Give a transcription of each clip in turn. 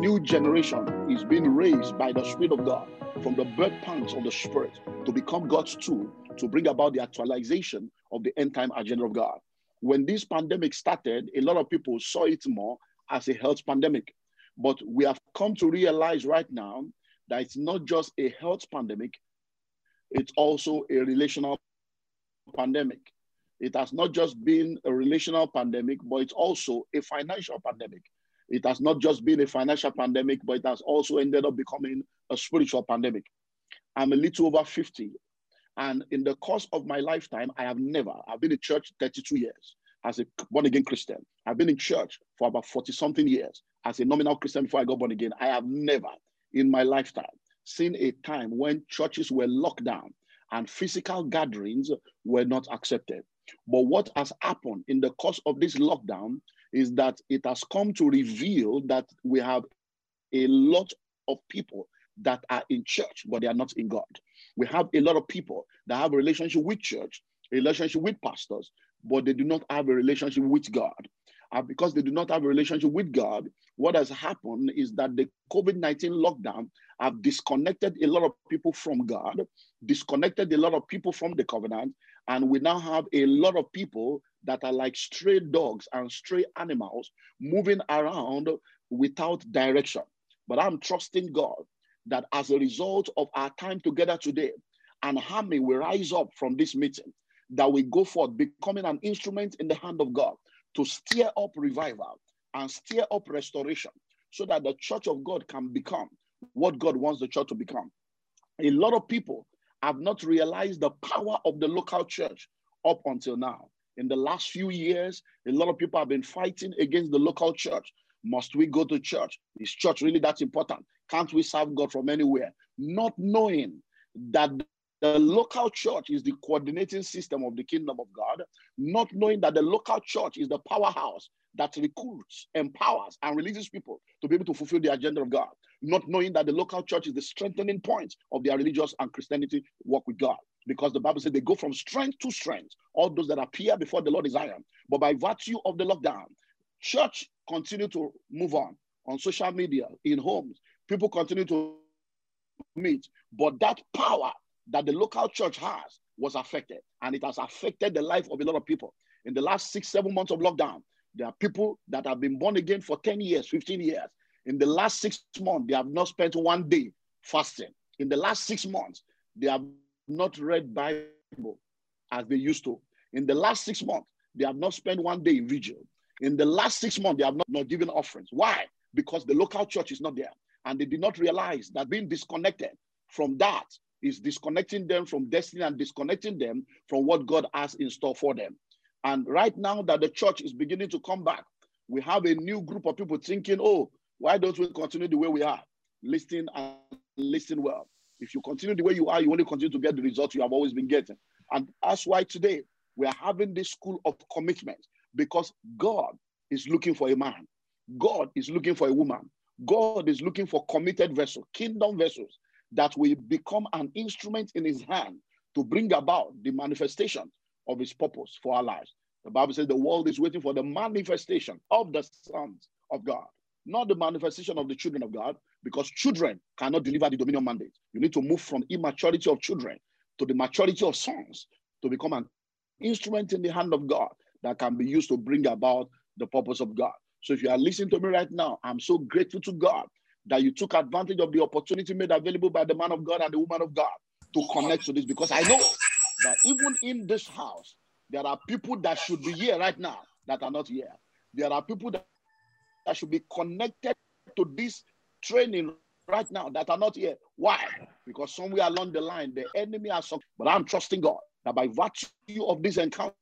new generation is being raised by the Spirit of God from the birth pangs of the Spirit to become God's tool to bring about the actualization of the end time agenda of God. When this pandemic started, a lot of people saw it more as a health pandemic. But we have come to realize right now that it's not just a health pandemic, it's also a relational pandemic. It has not just been a relational pandemic, but it's also a financial pandemic. It has not just been a financial pandemic, but it has also ended up becoming a spiritual pandemic. I'm a little over 50. And in the course of my lifetime, I have never, I've been in church 32 years as a born again Christian. I've been in church for about 40 something years as a nominal Christian before I got born again. I have never in my lifetime seen a time when churches were locked down and physical gatherings were not accepted. But what has happened in the course of this lockdown is that it has come to reveal that we have a lot of people that are in church, but they are not in God. We have a lot of people that have a relationship with church, a relationship with pastors, but they do not have a relationship with God. And because they do not have a relationship with God, what has happened is that the COVID 19 lockdown have disconnected a lot of people from God, disconnected a lot of people from the covenant, and we now have a lot of people that are like stray dogs and stray animals moving around without direction. But I'm trusting God that as a result of our time together today, and Hammy will rise up from this meeting, that we go forth, becoming an instrument in the hand of God to steer up revival and steer up restoration so that the church of God can become what God wants the church to become. A lot of people have not realized the power of the local church up until now. In the last few years, a lot of people have been fighting against the local church. Must we go to church? Is church really that important? Can't we serve God from anywhere? Not knowing that the local church is the coordinating system of the kingdom of God, not knowing that the local church is the powerhouse that recruits, empowers, and releases people to be able to fulfill the agenda of God, not knowing that the local church is the strengthening point of their religious and Christianity work with God. Because the Bible says they go from strength to strength, all those that appear before the Lord in Zion. But by virtue of the lockdown, church continue to move on on social media, in homes. People continue to meet, but that power that the local church has was affected, and it has affected the life of a lot of people. In the last six, seven months of lockdown, there are people that have been born again for 10 years, 15 years. In the last six months, they have not spent one day fasting. In the last six months, they have not read Bible as they used to. In the last six months, they have not spent one day in vigil. In the last six months, they have not, not given offerings. Why? Because the local church is not there. And they did not realize that being disconnected from that is disconnecting them from destiny and disconnecting them from what God has in store for them. And right now that the church is beginning to come back, we have a new group of people thinking, oh, why don't we continue the way we are? Listen and listen well. If you continue the way you are, you only continue to get the results you have always been getting. And that's why today we are having this school of commitment because God is looking for a man. God is looking for a woman. God is looking for committed vessels, kingdom vessels that will become an instrument in his hand to bring about the manifestation of his purpose for our lives. The Bible says the world is waiting for the manifestation of the sons of God, not the manifestation of the children of God, because children cannot deliver the dominion mandate. You need to move from immaturity of children to the maturity of sons to become an instrument in the hand of God that can be used to bring about the purpose of God. So if you are listening to me right now, I'm so grateful to God that you took advantage of the opportunity made available by the man of God and the woman of God to connect to this because I know that even in this house, there are people that should be here right now that are not here. There are people that, that should be connected to this training right now that are not here. Why? Because somewhere along the line, the enemy has some. But I'm trusting God that by virtue of this encounter,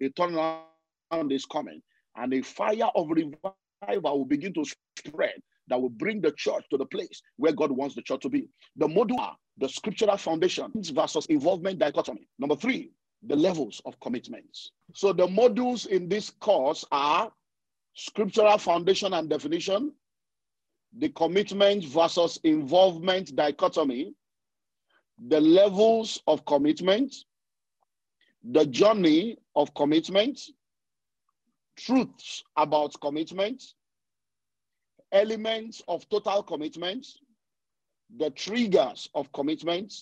a turnaround is coming and a fire of revival will begin to spread that will bring the church to the place where God wants the church to be. The module, the scriptural foundation versus involvement dichotomy. Number three, the levels of commitments. So the modules in this course are scriptural foundation and definition, the commitment versus involvement dichotomy, the levels of commitment, the journey of commitment, truths about commitment, elements of total commitment, the triggers of commitment,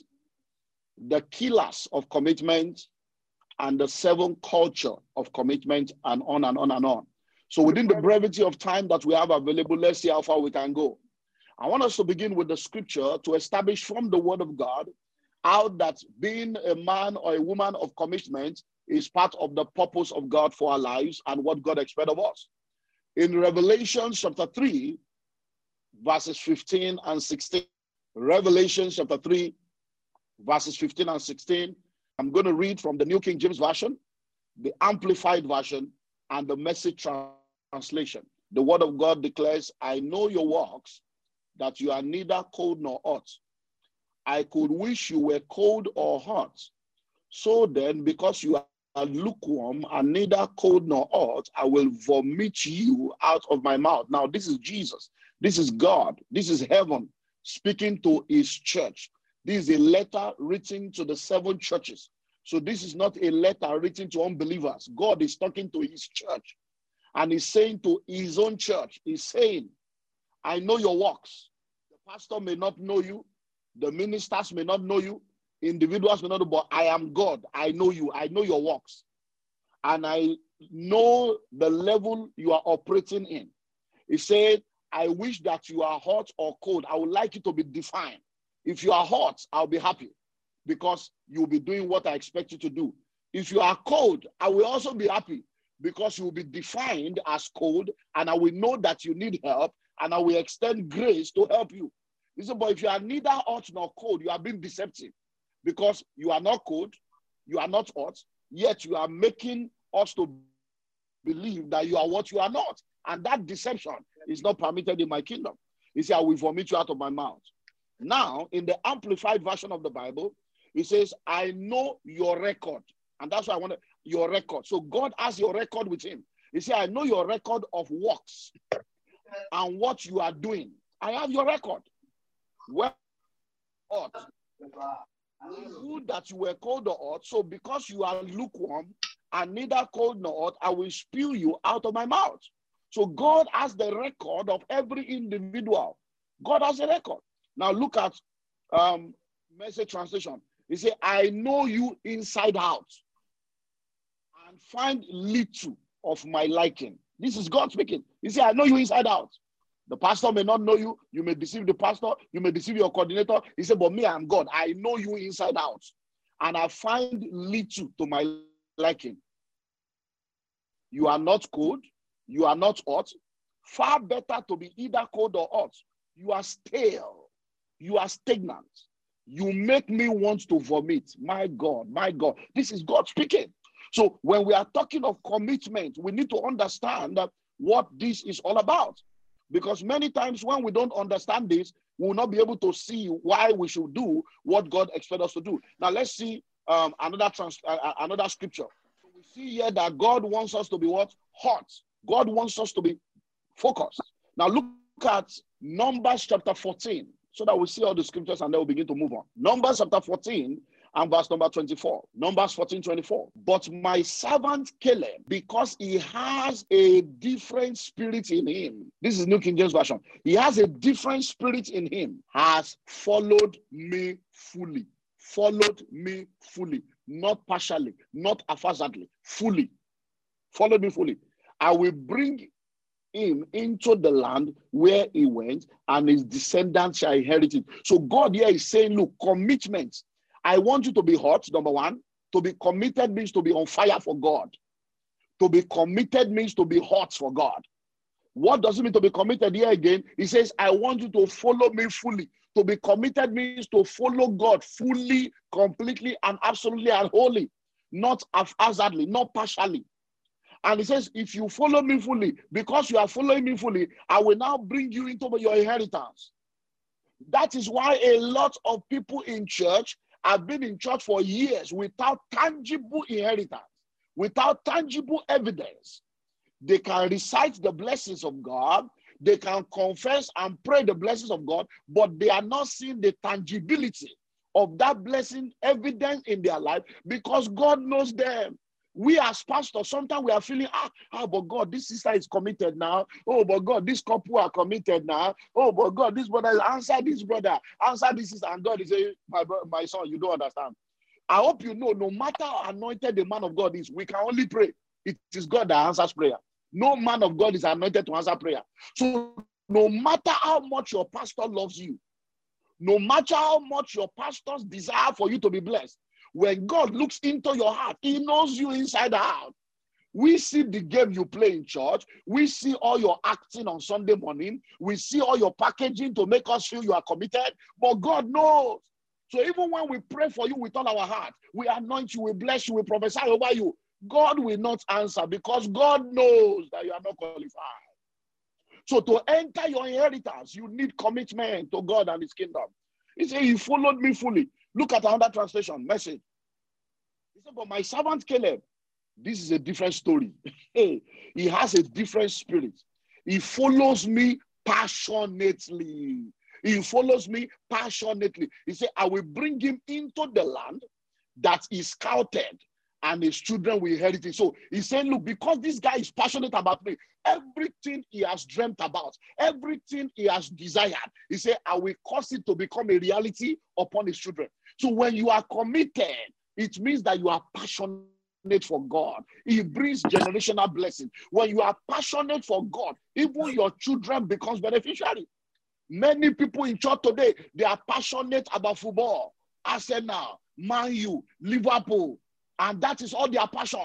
the killers of commitment, and the seven culture of commitment, and on and on and on. So, within the brevity of time that we have available, let's see how far we can go. I want us to begin with the scripture to establish from the word of God how that being a man or a woman of commitment is part of the purpose of God for our lives and what God expects of us. In Revelation chapter 3, verses 15 and 16, Revelation chapter 3, verses 15 and 16, I'm going to read from the New King James Version, the Amplified Version, and the Message Translation. The Word of God declares, I know your works, that you are neither cold nor hot. I could wish you were cold or hot. So then, because you are lukewarm and neither cold nor hot, I will vomit you out of my mouth. Now, this is Jesus. This is God. This is heaven speaking to his church. This is a letter written to the seven churches. So, this is not a letter written to unbelievers. God is talking to his church and he's saying to his own church, He's saying, I know your works. The pastor may not know you, the ministers may not know you, individuals may not know, but I am God. I know you. I know your works. And I know the level you are operating in. He said, I wish that you are hot or cold. I would like you to be defined. If you are hot, I'll be happy because you'll be doing what I expect you to do. If you are cold, I will also be happy because you will be defined as cold and I will know that you need help and I will extend grace to help you. He said, but if you are neither hot nor cold, you are being deceptive because you are not cold, you are not hot, yet you are making us to believe that you are what you are not. And that deception is not permitted in my kingdom. He said, I will vomit you out of my mouth. Now, in the amplified version of the Bible, he says, I know your record. And that's why I want your record. So God has your record with him. He said, I know your record of works and what you are doing. I have your record. Well. Good that you were cold or hot. So because you are lukewarm and neither cold nor hot, I will spew you out of my mouth. So God has the record of every individual. God has a record. Now look at um, message translation. He said, I know you inside out and find little of my liking. This is God speaking. He said, I know you inside out. The pastor may not know you. You may deceive the pastor. You may deceive your coordinator. He said, But me, I'm God. I know you inside out. And I find little to my liking. You are not cold. You are not hot. Far better to be either cold or hot. You are stale. You are stagnant. You make me want to vomit. My God, my God. This is God speaking. So when we are talking of commitment, we need to understand that what this is all about. Because many times when we don't understand this, we will not be able to see why we should do what God expects us to do. Now let's see um, another trans- uh, uh, another scripture. We see here that God wants us to be what hot. God wants us to be focused. Now look at Numbers chapter 14, so that we see all the scriptures and then we'll begin to move on. Numbers chapter 14, and verse number 24. Numbers 14 24. But my servant Caleb, because he has a different spirit in him, this is New King James Version, he has a different spirit in him, has followed me fully. Followed me fully, not partially, not haphazardly, fully. Followed me fully. I will bring him into the land where he went, and his descendants shall inherit it. So God here is saying, look, commitment I want you to be hot, number one. To be committed means to be on fire for God. To be committed means to be hot for God. What does it mean to be committed here again? He says, I want you to follow me fully. To be committed means to follow God fully, completely, and absolutely and wholly, not haphazardly, not partially. And he says, if you follow me fully, because you are following me fully, I will now bring you into your inheritance. That is why a lot of people in church have been in church for years without tangible inheritance, without tangible evidence. They can recite the blessings of God, they can confess and pray the blessings of God, but they are not seeing the tangibility of that blessing evidence in their life because God knows them. We as pastors, sometimes we are feeling, ah, ah, but God, this sister is committed now. Oh, but God, this couple are committed now. Oh, but God, this brother, is answer this brother, answer this sister. And God is saying, my, my son, you don't understand. I hope you know, no matter how anointed the man of God is, we can only pray. It is God that answers prayer. No man of God is anointed to answer prayer. So no matter how much your pastor loves you, no matter how much your pastors desire for you to be blessed, when God looks into your heart, He knows you inside out. We see the game you play in church. We see all your acting on Sunday morning. We see all your packaging to make us feel you are committed. But God knows. So even when we pray for you with all our heart, we anoint you, we bless you, we prophesy over you, God will not answer because God knows that you are not qualified. So to enter your inheritance, you need commitment to God and His kingdom. He said, He followed me fully. Look at another translation, message. He said, But my servant Caleb, this is a different story. hey, he has a different spirit. He follows me passionately. He follows me passionately. He said, I will bring him into the land that is scouted and his children will inherit it. So he's saying, Look, because this guy is passionate about me, everything he has dreamt about, everything he has desired, he said, I will cause it to become a reality upon his children. So when you are committed, it means that you are passionate for God. It brings generational blessing. When you are passionate for God, even your children becomes beneficiary. Many people in church today, they are passionate about football. Arsenal, Man U, Liverpool, and that is all their passion.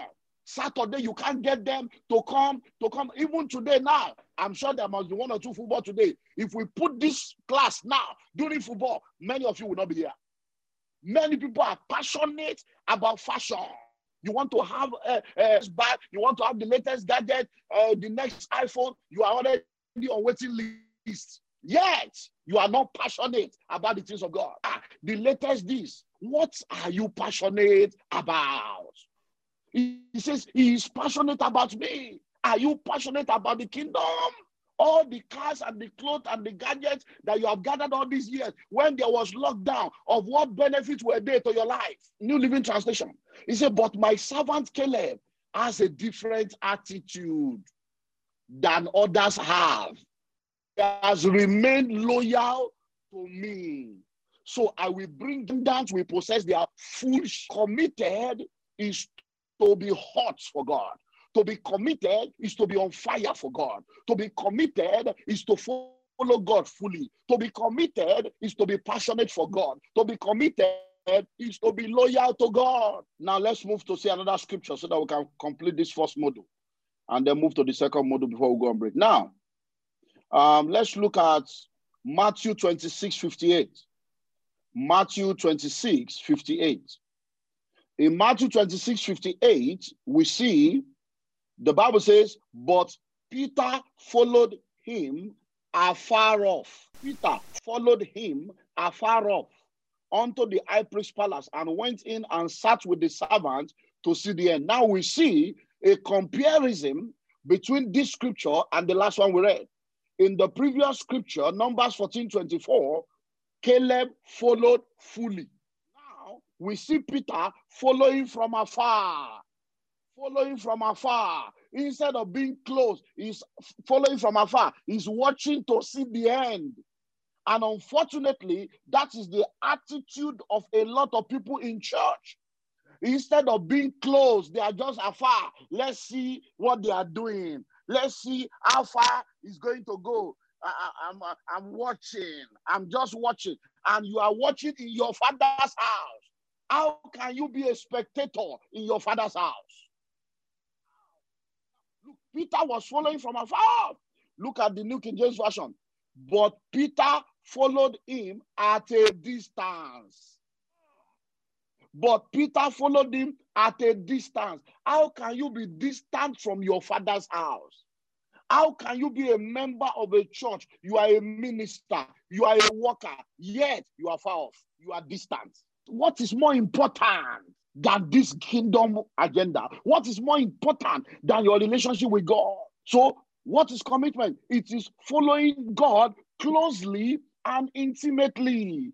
Saturday, you can't get them to come, to come. Even today, now, I'm sure there must be one or two football today. If we put this class now during football, many of you will not be here. Many people are passionate about fashion. You want to have a, a bag, you want to have the latest gadget, uh, the next iPhone, you are already on waiting list. Yet, you are not passionate about the things of God. Ah, the latest this, what are you passionate about? He says, He is passionate about me. Are you passionate about the kingdom? All the cars and the clothes and the gadgets that you have gathered all these years, when there was lockdown, of what benefits were there to your life? New Living Translation. He said, But my servant Caleb has a different attitude than others have. He has remained loyal to me. So I will bring them down to possess their full committed is to be hot for God. To be committed is to be on fire for God. To be committed is to follow God fully. To be committed is to be passionate for God. To be committed is to be loyal to God. Now let's move to see another scripture so that we can complete this first module and then move to the second module before we go on break. Now, um, let's look at Matthew 26 58. Matthew 26, 58. In Matthew 26, 58, we see the Bible says, But Peter followed him afar off. Peter followed him afar off unto the high priest palace and went in and sat with the servants to see the end. Now we see a comparison between this scripture and the last one we read. In the previous scripture, Numbers 14 24, Caleb followed fully. Now we see Peter following from afar. Following from afar. Instead of being close, he's following from afar. He's watching to see the end. And unfortunately, that is the attitude of a lot of people in church. Instead of being close, they are just afar. Let's see what they are doing. Let's see how far it's going to go. I'm, I'm watching. I'm just watching. And you are watching in your father's house. How can you be a spectator in your father's house? Peter was following from afar. Look at the New King James Version. But Peter followed him at a distance. But Peter followed him at a distance. How can you be distant from your father's house? How can you be a member of a church? You are a minister, you are a worker, yet you are far off, you are distant. What is more important than this kingdom agenda? What is more important than your relationship with God? So, what is commitment? It is following God closely and intimately.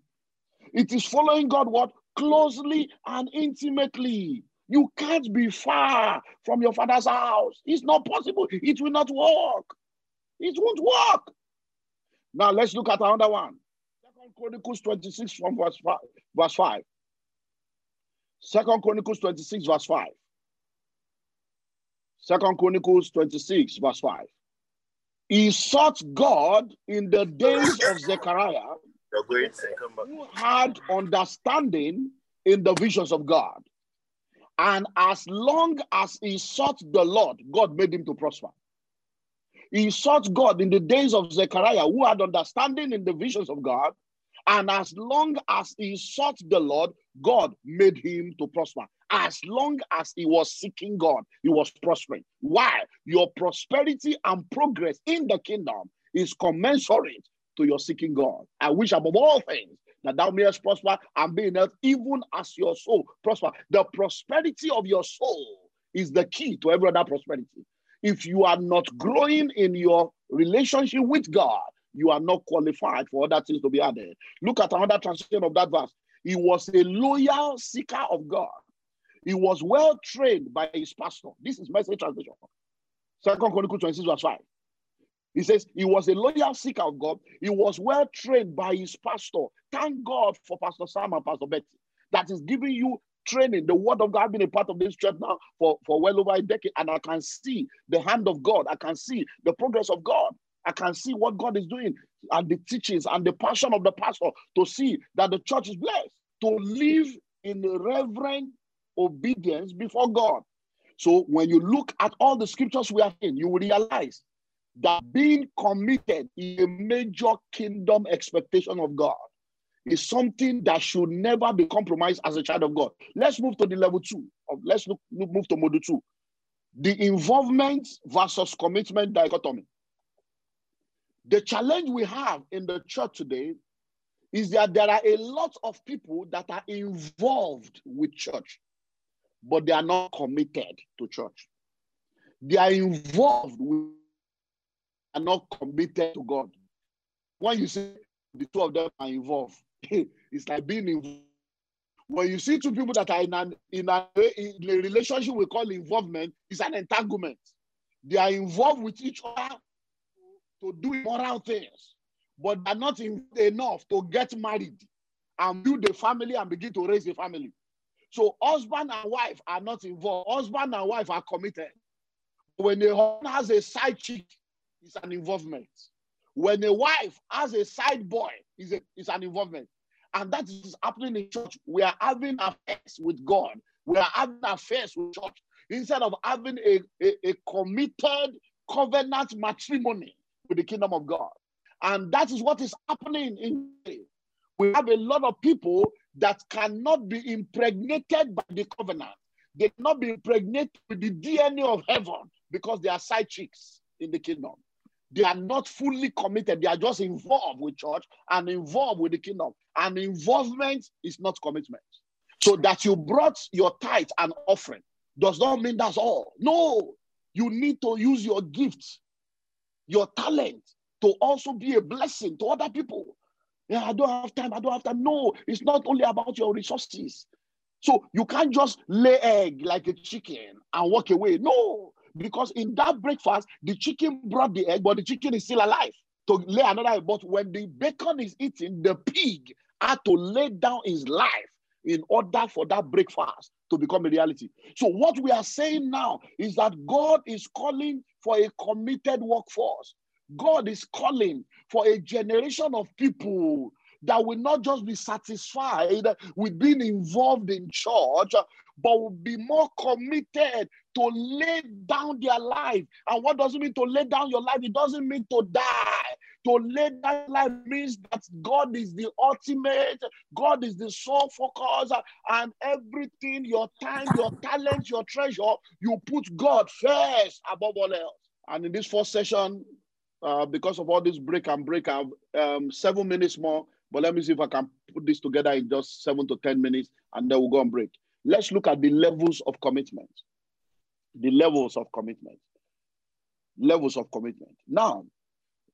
It is following God what? Closely and intimately. You can't be far from your father's house. It's not possible. It will not work. It won't work. Now let's look at another one. Second Chronicles 26 from verse 5. Verse 5. Second Chronicles 26, verse 5. Second Chronicles 26, verse 5. He sought God in the days of Zechariah, who had understanding in the visions of God. And as long as he sought the Lord, God made him to prosper. He sought God in the days of Zechariah, who had understanding in the visions of God. And as long as he sought the Lord, God made him to prosper. As long as he was seeking God, he was prospering. Why? Your prosperity and progress in the kingdom is commensurate to your seeking God. I wish above all things that thou mayest prosper and be in health, even as your soul prosper. The prosperity of your soul is the key to every other prosperity. If you are not growing in your relationship with God, you are not qualified for other things to be added. Look at another translation of that verse. He was a loyal seeker of God. He was well trained by his pastor. This is message translation. Second Chronicles 26, verse 5. He says he was a loyal seeker of God. He was well trained by his pastor. Thank God for Pastor Sam and Pastor Betty. That is giving you training. The word of God has been a part of this church now for, for well over a decade. And I can see the hand of God. I can see the progress of God. I can see what God is doing and the teachings and the passion of the pastor to see that the church is blessed, to live in reverent obedience before God. So when you look at all the scriptures we are in, you will realize that being committed is a major kingdom expectation of God. Is something that should never be compromised as a child of God. Let's move to the level two. Of, let's look, move to module two. The involvement versus commitment dichotomy. The challenge we have in the church today is that there are a lot of people that are involved with church, but they are not committed to church. They are involved with are not committed to God. When you see the two of them are involved, it's like being involved. When you see two people that are in, an, in, a, in a relationship we call involvement, it's an entanglement. They are involved with each other to do moral things, but they're not enough to get married and build a family and begin to raise a family. So husband and wife are not involved. Husband and wife are committed. When a husband has a side chick, it's an involvement. When a wife has a side boy, it's, a, it's an involvement. And that is happening in church. We are having affairs with God. We are having affairs with church. Instead of having a, a, a committed covenant matrimony with the kingdom of God. And that is what is happening in we have a lot of people that cannot be impregnated by the covenant. They cannot be impregnated with the DNA of heaven because they are side chicks in the kingdom. They are not fully committed. They are just involved with church and involved with the kingdom. And involvement is not commitment. So that you brought your tithe and offering does not mean that's all. No, you need to use your gifts, your talent to also be a blessing to other people. Yeah, I don't have time. I don't have time. No, it's not only about your resources. So you can't just lay egg like a chicken and walk away. No, because in that breakfast, the chicken brought the egg, but the chicken is still alive to lay another egg. But when the bacon is eaten, the pig had to lay down his life in order for that breakfast to become a reality. So, what we are saying now is that God is calling for a committed workforce. God is calling for a generation of people that will not just be satisfied with being involved in church, but will be more committed to lay down their life. And what does it mean to lay down your life? It doesn't mean to die. To lay that life means that God is the ultimate, God is the sole focus, and everything your time, your talent, your treasure, you put God first above all else. And in this first session, uh, because of all this break and break, I have um, seven minutes more. But let me see if I can put this together in just seven to 10 minutes, and then we'll go and break. Let's look at the levels of commitment. The levels of commitment. Levels of commitment. Now,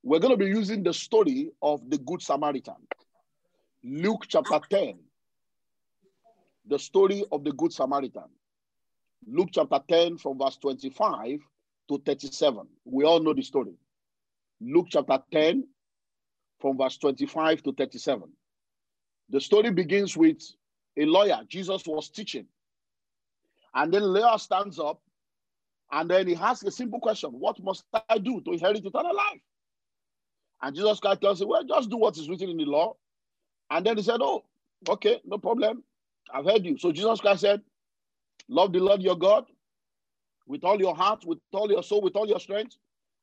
we're going to be using the story of the Good Samaritan. Luke chapter 10. The story of the Good Samaritan. Luke chapter 10, from verse 25 to 37. We all know the story. Luke chapter 10, from verse 25 to 37. The story begins with a lawyer. Jesus was teaching. And then lawyer stands up and then he asks a simple question What must I do to inherit eternal life? And Jesus Christ tells him, Well, just do what is written in the law. And then he said, Oh, okay, no problem. I've heard you. So Jesus Christ said, Love the Lord your God with all your heart, with all your soul, with all your strength,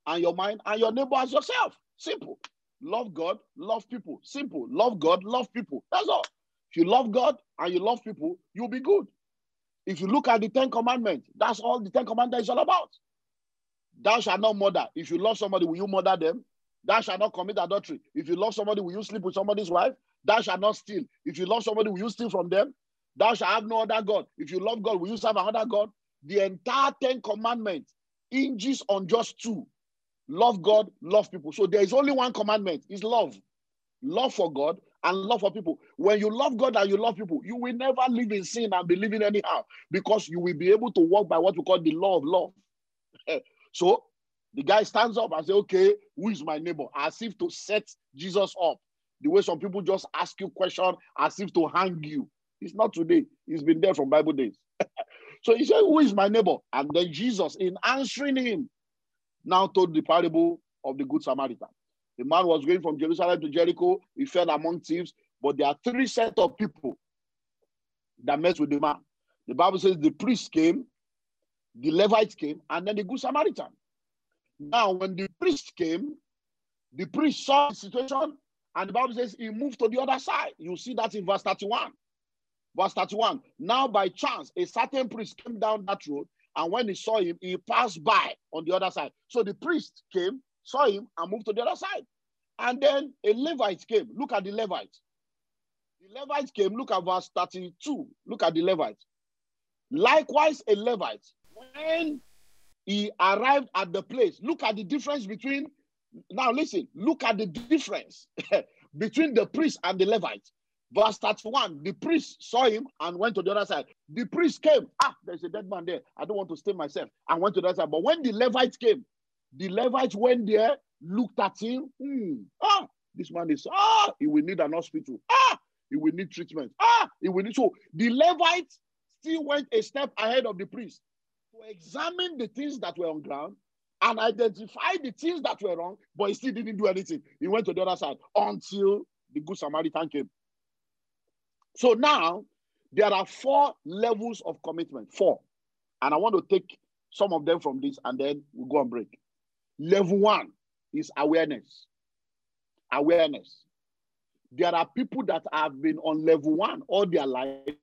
and your mind, and your neighbor as yourself. Simple. Love God, love people. Simple. Love God, love people. That's all. If you love God and you love people, you'll be good. If you look at the Ten Commandments, that's all the Ten Commandments is all about. Thou shalt not murder. If you love somebody, will you murder them? Thou shalt not commit adultery. If you love somebody, will you sleep with somebody's wife? Thou shalt not steal. If you love somebody, will you steal from them? Thou shalt have no other God. If you love God, will you serve another God? The entire Ten Commandments hinges on just two love God, love people. So there is only one commandment is love. Love for God and love for people. When you love God and you love people, you will never live in sin and be living anyhow because you will be able to walk by what we call the law of love. so the guy stands up and say, "Okay, who is my neighbor?" As if to set Jesus up. The way some people just ask you question as if to hang you. It's not today. It's been there from Bible days. so he said, "Who is my neighbor?" And then Jesus, in answering him, now told the parable of the Good Samaritan. The man was going from Jerusalem to Jericho. He fell among thieves. But there are three sets of people that met with the man. The Bible says the priest came, the Levite came, and then the Good Samaritan. Now, when the priest came, the priest saw the situation, and the Bible says he moved to the other side. You see that in verse 31. Verse 31. Now, by chance, a certain priest came down that road, and when he saw him, he passed by on the other side. So the priest came, saw him, and moved to the other side. And then a Levite came. Look at the Levite. The Levite came. Look at verse 32. Look at the Levite. Likewise, a Levite, when he arrived at the place, look at the difference between, now listen, look at the difference between the priest and the Levite. Verse 31, the priest saw him and went to the other side. The priest came, ah, there's a dead man there. I don't want to stay myself. I went to the other side. But when the Levite came, the Levite went there, looked at him. Hmm, ah, this man is, ah, he will need an hospital. Ah, he will need treatment. Ah, he will need. So the Levite still went a step ahead of the priest examine the things that were on ground and identify the things that were wrong, but he still didn't do anything. He went to the other side until the Good Samaritan came. So now there are four levels of commitment. Four. And I want to take some of them from this and then we'll go and break. Level one is awareness. Awareness. There are people that have been on level one all their life.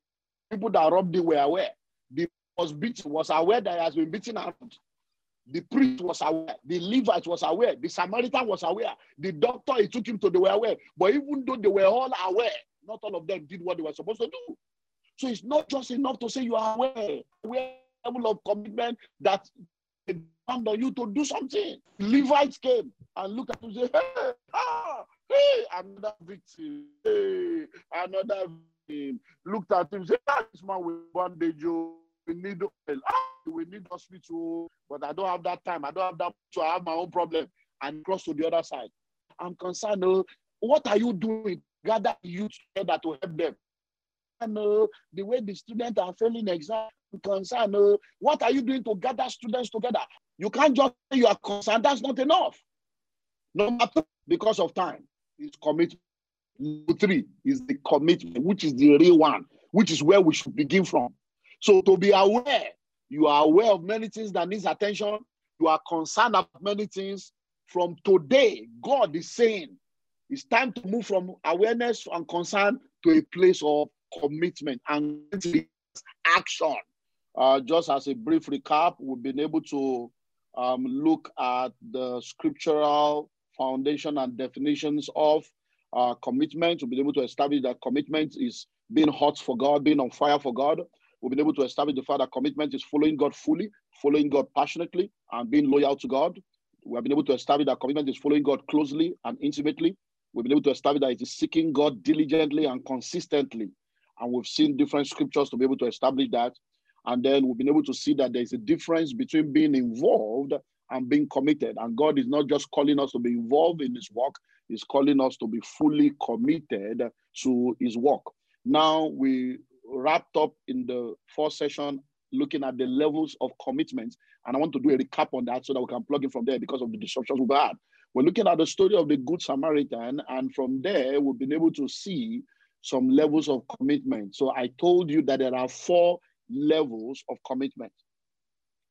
People that robbed were aware. The was beaten was aware that he has been beaten out. The priest was aware. The Levite was aware. The Samaritan was aware. The doctor, he took him to, they were aware. But even though they were all aware, not all of them did what they were supposed to do. So it's not just enough to say you are aware. Aware level of commitment that demand on you to do something. Levites came and looked at him and said, hey, ah, hey, another victim, hey, another victim. Looked at him said, ah, this man will bandage you. We need oil. Ah, we need hospital, but I don't have that time. I don't have that, so I have my own problem. And cross to the other side. I'm concerned. Oh, what are you doing? Gather youth together to help them. And uh, the way the students are failing exam, concerned. Uh, what are you doing to gather students together? You can't just say you are concerned. That's not enough. Number two, because of time, is commitment. Number three is the commitment, which is the real one, which is where we should begin from. So to be aware, you are aware of many things that needs attention. You are concerned about many things. From today, God is saying it's time to move from awareness and concern to a place of commitment and action. Uh, just as a brief recap, we've been able to um, look at the scriptural foundation and definitions of uh, commitment. We've been able to establish that commitment is being hot for God, being on fire for God. We've been able to establish the fact that commitment is following God fully, following God passionately, and being loyal to God. We have been able to establish that commitment is following God closely and intimately. We've been able to establish that it is seeking God diligently and consistently. And we've seen different scriptures to be able to establish that. And then we've been able to see that there's a difference between being involved and being committed. And God is not just calling us to be involved in His work, He's calling us to be fully committed to His work. Now we wrapped up in the first session looking at the levels of commitment. And I want to do a recap on that so that we can plug in from there because of the disruptions we've had. We're looking at the story of the Good Samaritan, and from there, we've been able to see some levels of commitment. So I told you that there are four levels of commitment.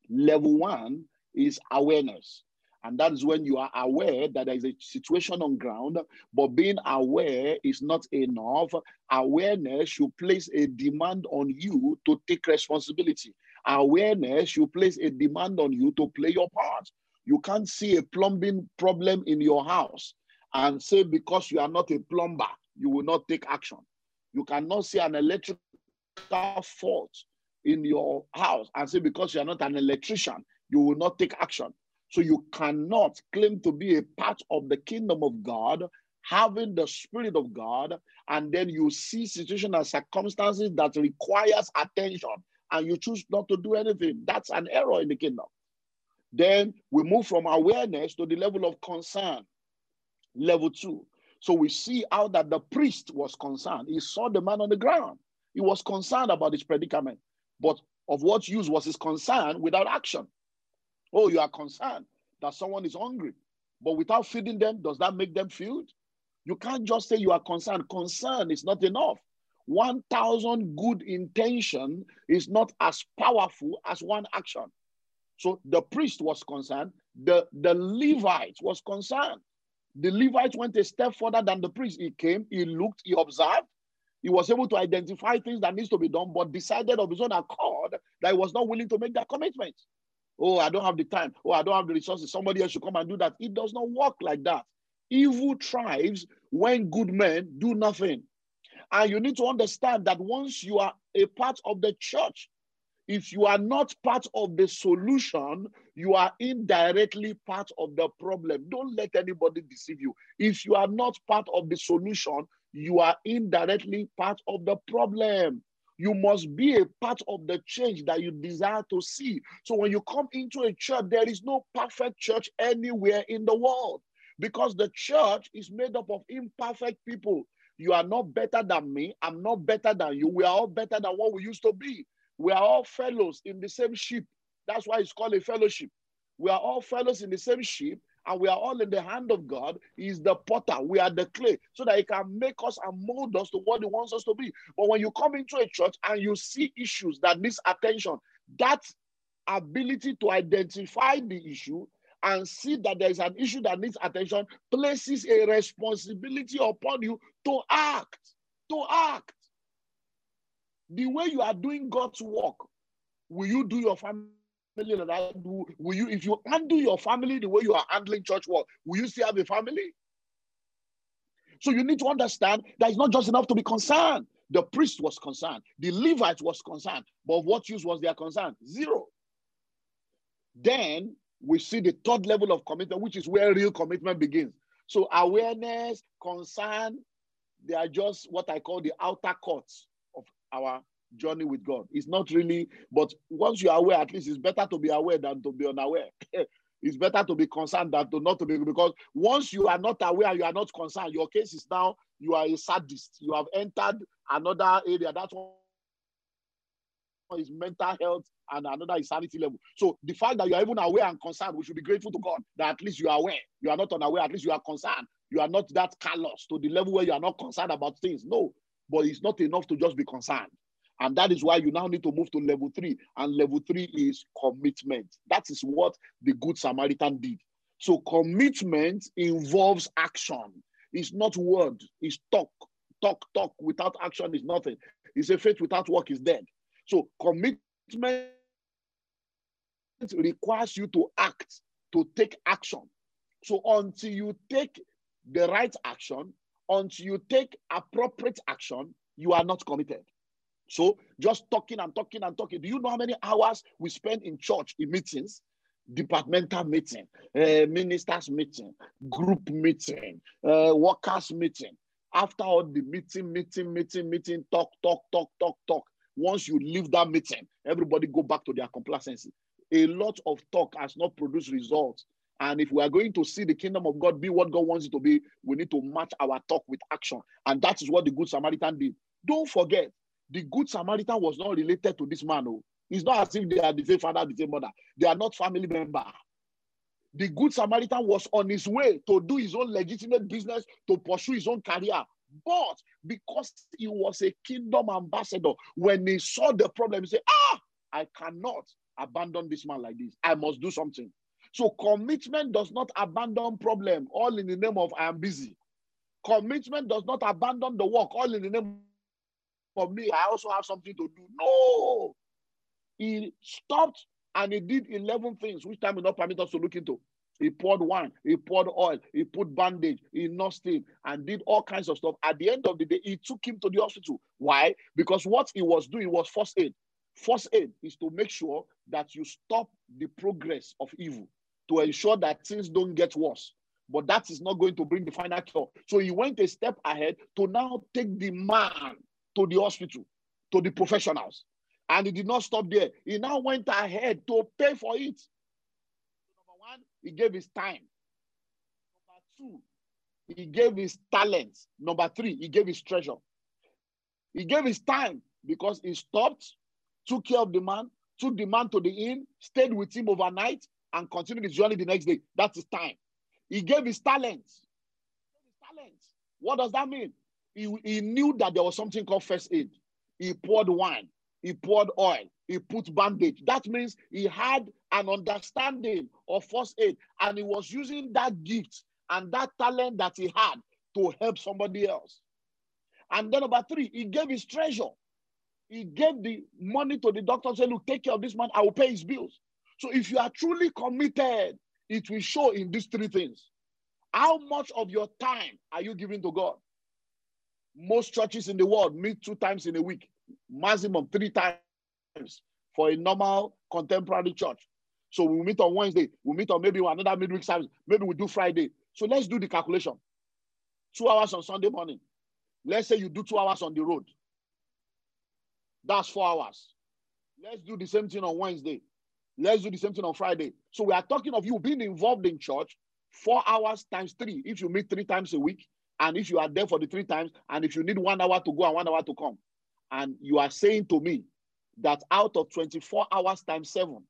Level one is awareness. And that is when you are aware that there is a situation on ground, but being aware is not enough. Awareness should place a demand on you to take responsibility. Awareness should place a demand on you to play your part. You can't see a plumbing problem in your house and say because you are not a plumber, you will not take action. You cannot see an electrical fault in your house and say because you are not an electrician, you will not take action. So you cannot claim to be a part of the kingdom of God, having the spirit of God, and then you see situations and circumstances that requires attention, and you choose not to do anything. That's an error in the kingdom. Then we move from awareness to the level of concern, level two. So we see how that the priest was concerned. He saw the man on the ground. He was concerned about his predicament. But of what use was his concern without action? Oh, you are concerned that someone is hungry, but without feeding them, does that make them filled? You can't just say you are concerned. Concern is not enough. 1,000 good intention is not as powerful as one action. So the priest was concerned, the, the Levite was concerned. The Levite went a step further than the priest. He came, he looked, he observed, he was able to identify things that needs to be done, but decided of his own accord that he was not willing to make that commitment. Oh, I don't have the time. Oh, I don't have the resources. Somebody else should come and do that. It does not work like that. Evil thrives when good men do nothing. And you need to understand that once you are a part of the church, if you are not part of the solution, you are indirectly part of the problem. Don't let anybody deceive you. If you are not part of the solution, you are indirectly part of the problem. You must be a part of the change that you desire to see. So when you come into a church, there is no perfect church anywhere in the world because the church is made up of imperfect people. You are not better than me. I'm not better than you. We are all better than what we used to be. We are all fellows in the same ship. That's why it's called a fellowship. We are all fellows in the same ship, and we are all in the hand of God. He's the potter, we are the clay, so that He can make us and mold us to what He wants us to be. But when you come into a church and you see issues that needs attention, that ability to identify the issue and see that there is an issue that needs attention places a responsibility upon you to act. To act. The way you are doing God's work, will you do your family like that? Will you, if you handle your family the way you are handling church work, will you still have a family? So you need to understand that it's not just enough to be concerned. The priest was concerned, the Levite was concerned, but of what use was their concern? Zero. Then we see the third level of commitment, which is where real commitment begins. So awareness, concern, they are just what I call the outer courts of our journey with God. It's not really, but once you are aware, at least it's better to be aware than to be unaware. it's better to be concerned than to not to be because once you are not aware, you are not concerned. Your case is now you are a sadist. You have entered another area. That's one is mental health and another is sanity level. So the fact that you are even aware and concerned, we should be grateful to God that at least you are aware. You are not unaware, at least you are concerned. You are not that callous to the level where you are not concerned about things. No, but it's not enough to just be concerned. And that is why you now need to move to level three. And level three is commitment. That is what the Good Samaritan did. So commitment involves action. It's not word, it's talk. Talk, talk without action is nothing. It's a faith without work is dead. So commitment requires you to act, to take action. So until you take the right action, until you take appropriate action, you are not committed. So just talking and talking and talking. Do you know how many hours we spend in church in meetings? Departmental meeting, uh, ministers meeting, group meeting, uh, workers meeting. After all the meeting, meeting, meeting, meeting, talk, talk, talk, talk, talk. once you leave that meeting, everybody go back to their complacency. A lot of talk has not produced results. And if we are going to see the kingdom of God be what God wants it to be, we need to match our talk with action. And that is what the Good Samaritan did. Don't forget, the Good Samaritan was not related to this man. Oh. It's not as if they are the same father, the same mother. They are not family member. The Good Samaritan was on his way to do his own legitimate business, to pursue his own career. But because he was a kingdom ambassador, when he saw the problem, he said, Ah, I cannot abandon this man like this. I must do something. So commitment does not abandon problem, all in the name of I am busy. Commitment does not abandon the work, all in the name of me. I also have something to do. No. He stopped and he did 11 things, which time will not permit us to look into. He poured wine, he poured oil, he put bandage, he nursed him, and did all kinds of stuff. At the end of the day, he took him to the hospital. Why? Because what he was doing was first aid. First aid is to make sure that you stop the progress of evil, to ensure that things don't get worse. But that is not going to bring the final cure. So he went a step ahead to now take the man to the hospital, to the professionals. And he did not stop there. He now went ahead to pay for it. Number one, he gave his time. Number two, he gave his talents. Number three, he gave his treasure. He gave his time because he stopped, took care of the man, took the man to the inn, stayed with him overnight, and continued his journey the next day. That's his time. He gave his talents. His talents. What does that mean? He, he knew that there was something called first aid. He poured wine, he poured oil, he put bandage. That means he had an understanding of first aid and he was using that gift and that talent that he had to help somebody else. And then number three, he gave his treasure. He gave the money to the doctor and said, Look, take care of this man, I will pay his bills. So if you are truly committed, it will show in these three things. How much of your time are you giving to God? Most churches in the world meet two times in a week, maximum three times for a normal contemporary church. So we meet on Wednesday, we meet on maybe another midweek service, maybe we do Friday. So let's do the calculation. Two hours on Sunday morning. Let's say you do two hours on the road. That's four hours. Let's do the same thing on Wednesday. Let's do the same thing on Friday. So we are talking of you being involved in church four hours times three. If you meet three times a week, and if you are there for the three times, and if you need one hour to go and one hour to come, and you are saying to me that out of 24 hours times seven,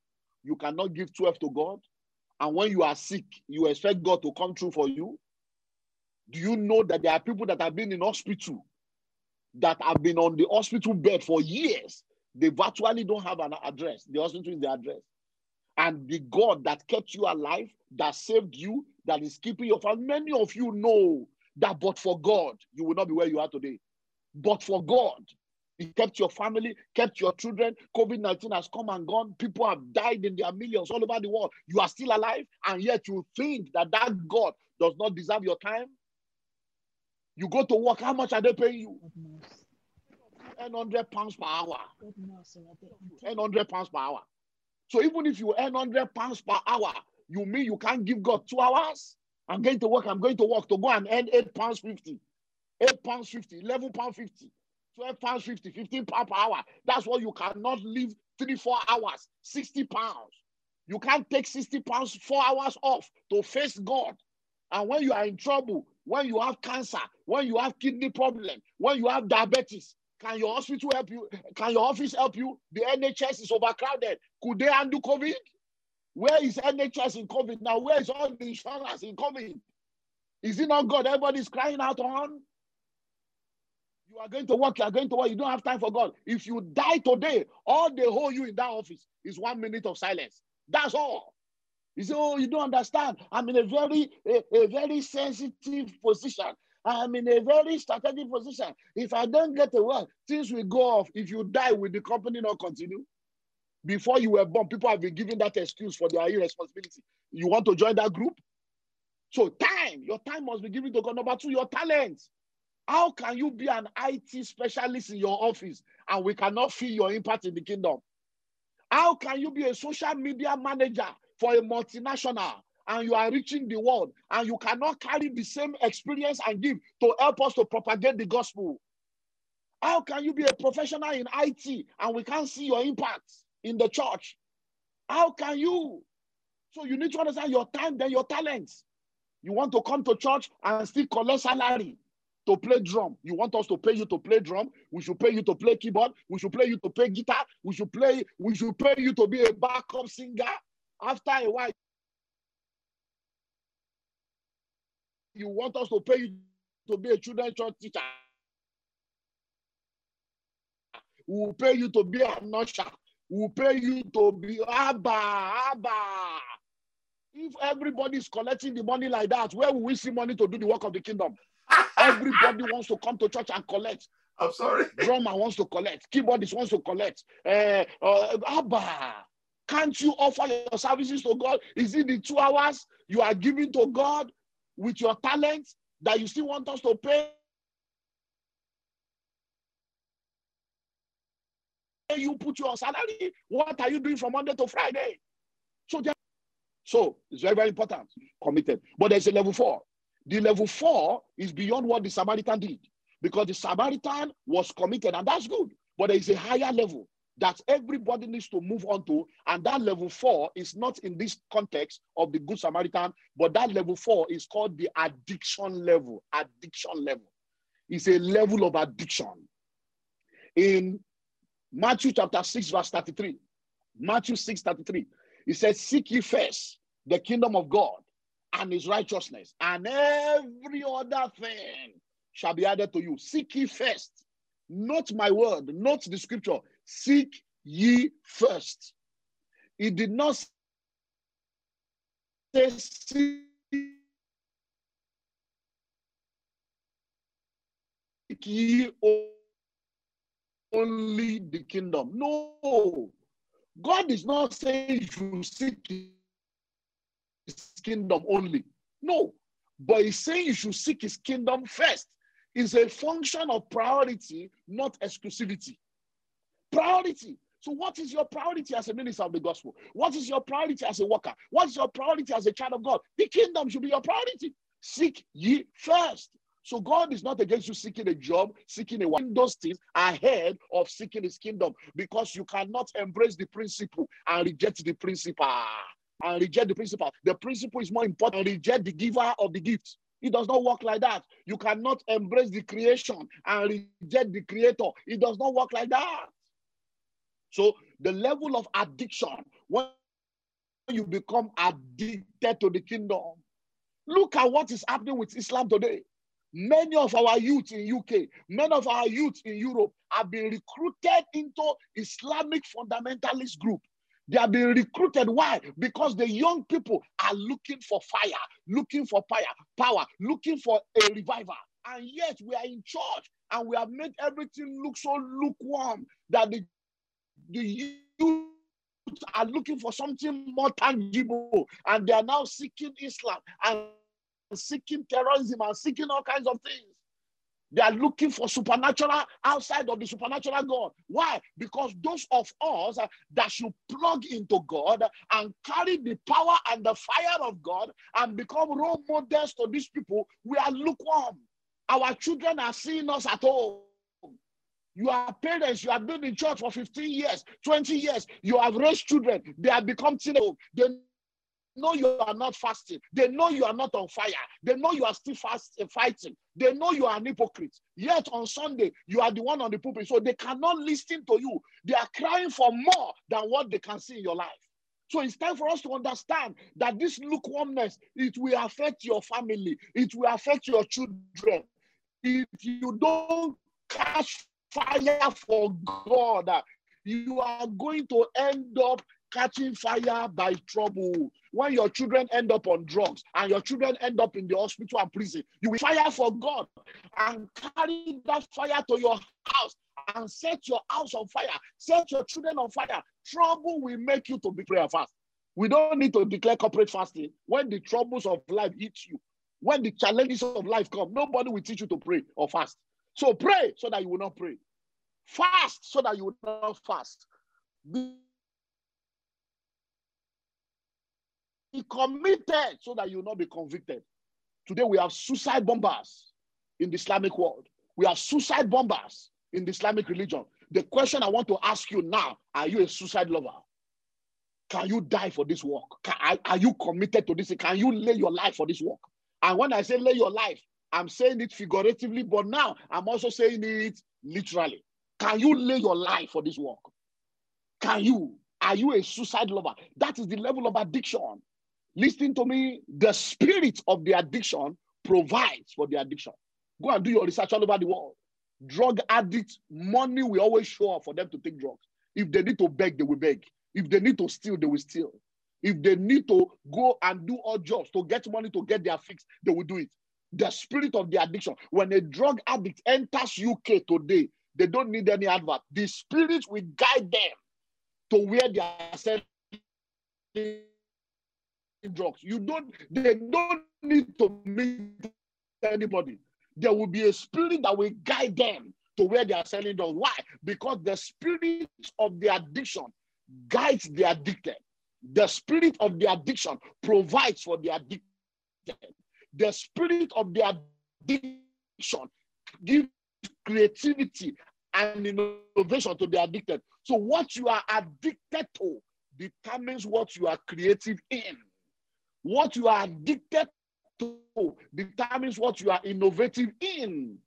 you cannot give 12 to God, and when you are sick, you expect God to come through for you. Do you know that there are people that have been in hospital that have been on the hospital bed for years? They virtually don't have an address. The hospital is the address. And the God that kept you alive, that saved you, that is keeping your family. Many of you know that, but for God, you will not be where you are today. But for God, He kept your family, kept your children. COVID 19 has come and gone. People have died in their millions all over the world. You are still alive, and yet you think that that God does not deserve your time. You go to work, how much are they paying you? 100 pounds per hour. 100 pounds per hour. So even if you earn 100 pounds per hour, you mean you can't give God two hours? I'm going to work, I'm going to work to go and earn 8 pounds fifty, eight pounds fifty, eleven pound fifty, twelve pounds fifty, fifteen pound per hour. That's what you cannot live three, four hours, 60 pounds. You can't take 60 pounds, four hours off to face God. And when you are in trouble, when you have cancer, when you have kidney problem, when you have diabetes, can your hospital help you? Can your office help you? The NHS is overcrowded. Could they undo COVID? Where is NHS in COVID now? Where is all the insurance in COVID? Is it not God? Everybody's crying out on. You are going to work, you are going to work, you don't have time for God. If you die today, all they hold you in that office is one minute of silence. That's all. You say, Oh, you don't understand. I'm in a very, a, a very sensitive position. I'm in a very strategic position. If I don't get a work, things will go off. If you die, will the company not continue? Before you were born, people have been giving that excuse for their irresponsibility. You want to join that group? So time, your time must be given to God. Number two, your talent. How can you be an IT specialist in your office and we cannot feel your impact in the kingdom? How can you be a social media manager for a multinational and you are reaching the world and you cannot carry the same experience and give to help us to propagate the gospel? How can you be a professional in IT and we can't see your impact in the church? How can you? So you need to understand your time, then your talents. You want to come to church and still collect salary to play drum. You want us to pay you to play drum. We should pay you to play keyboard. We should pay you to play guitar. We should play. We should pay you to be a backup singer. After a while, you want us to pay you to be a children's church teacher. We will pay you to be a usher. We will pay you to be Abba, Abba. If everybody is collecting the money like that, where will we see money to do the work of the kingdom? Everybody wants to come to church and collect. I'm sorry. Drummer wants to collect. Keyboardist wants to collect. Uh, uh, Abba, can't you offer your services to God? Is it the two hours you are giving to God with your talents that you still want us to pay? You put your salary. What are you doing from Monday to Friday? So, so it's very, very important. Committed. But there's a level four. The level four is beyond what the Samaritan did because the Samaritan was committed, and that's good. But there is a higher level that everybody needs to move on to. And that level four is not in this context of the Good Samaritan, but that level four is called the addiction level. Addiction level. It's a level of addiction. In Matthew chapter 6, verse 33, Matthew 6 33, it says, Seek ye first the kingdom of God and his righteousness, and every other thing shall be added to you. Seek ye first, not my word, not the scripture. Seek ye first. He did not say, Seek ye only the kingdom. No. God is not saying you seek his kingdom only. No. But he's saying you should seek his kingdom first. It's a function of priority, not exclusivity. Priority. So, what is your priority as a minister of the gospel? What is your priority as a worker? What is your priority as a child of God? The kingdom should be your priority. Seek ye first. So God is not against you seeking a job, seeking a one. Those things ahead of seeking his kingdom because you cannot embrace the principle and reject the principle. And reject the principle. The principle is more important. Reject the giver of the gift. It does not work like that. You cannot embrace the creation and reject the creator. It does not work like that. So the level of addiction, when you become addicted to the kingdom, look at what is happening with Islam today. Many of our youth in UK, many of our youth in Europe have been recruited into Islamic fundamentalist group. They are being recruited. Why? Because the young people are looking for fire, looking for fire, power, looking for a revival. And yet we are in church and we have made everything look so lukewarm that the, the youth are looking for something more tangible and they are now seeking Islam and seeking terrorism and seeking all kinds of things. They are looking for supernatural outside of the supernatural God. Why? Because those of us uh, that should plug into God and carry the power and the fire of God and become role models to these people, we are lukewarm. Our children are seeing us at home. You are parents, you have been in church for 15 years, 20 years, you have raised children, they have become teenagers. Know you are not fasting. They know you are not on fire. They know you are still fast, uh, fighting. They know you are an hypocrite. Yet on Sunday, you are the one on the pulpit. So they cannot listen to you. They are crying for more than what they can see in your life. So it's time for us to understand that this lukewarmness, it will affect your family. It will affect your children. If you don't catch fire for God, you are going to end up catching fire by trouble. When your children end up on drugs and your children end up in the hospital and prison, you will fire for God and carry that fire to your house and set your house on fire, set your children on fire. Trouble will make you to be prayer fast. We don't need to declare corporate fasting when the troubles of life hit you. When the challenges of life come, nobody will teach you to pray or fast. So pray so that you will not pray. Fast so that you will not fast. Be Be committed so that you will not be convicted. Today we have suicide bombers in the Islamic world. We have suicide bombers in the Islamic religion. The question I want to ask you now are you a suicide lover? Can you die for this work? Can, are you committed to this? Can you lay your life for this work? And when I say lay your life, I'm saying it figuratively, but now I'm also saying it literally. Can you lay your life for this work? Can you? Are you a suicide lover? That is the level of addiction. Listen to me. The spirit of the addiction provides for the addiction. Go and do your research all over the world. Drug addicts, money will always show up for them to take drugs. If they need to beg, they will beg. If they need to steal, they will steal. If they need to go and do odd jobs to get money to get their fix, they will do it. The spirit of the addiction. When a drug addict enters UK today, they don't need any advert. The spirit will guide them to where they are selling drugs. You don't, they don't need to meet anybody. There will be a spirit that will guide them to where they are selling drugs. Why? Because the spirit of the addiction guides the addicted. The spirit of the addiction provides for the addicted. The spirit of the addiction gives creativity and innovation to the addicted. So, what you are addicted to determines what you are creative in. What you are addicted to determines what you are innovative in.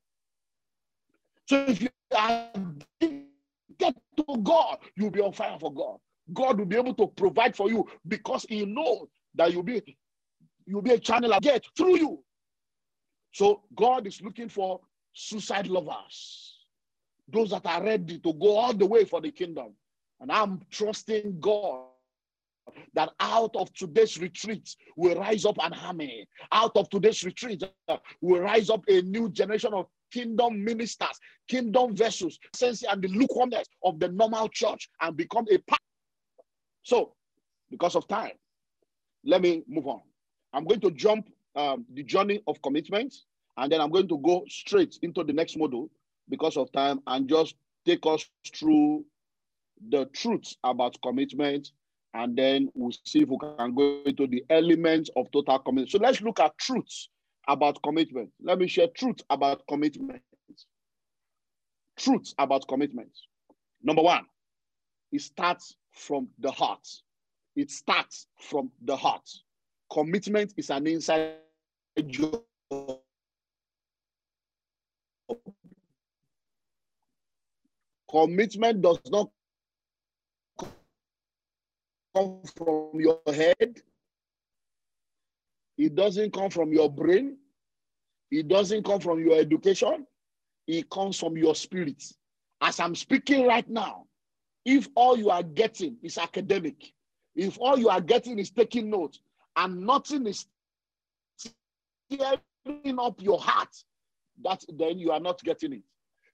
So, if you are addicted to God, you'll be on fire for God. God will be able to provide for you because He knows that you'll be you'll be a channel of get through you. So God is looking for suicide lovers, those that are ready to go all the way for the kingdom. And I'm trusting God that out of today's retreat will rise up an army. Out of today's retreat will rise up a new generation of kingdom ministers, kingdom vessels, sense and the lukewarmness of the normal church and become a part. So, because of time, let me move on. I'm going to jump um, the journey of commitment, and then I'm going to go straight into the next module because of time and just take us through the truths about commitment and then we'll see if we can go into the elements of total commitment. So let's look at truths about commitment. Let me share truth about commitment. Truths about commitment. Number one, it starts from the heart. It starts from the heart. Commitment is an inside job. Commitment does not come from your head. It doesn't come from your brain. It doesn't come from your education. It comes from your spirit. As I'm speaking right now, if all you are getting is academic, if all you are getting is taking notes, and nothing is stirring up your heart, that then you are not getting it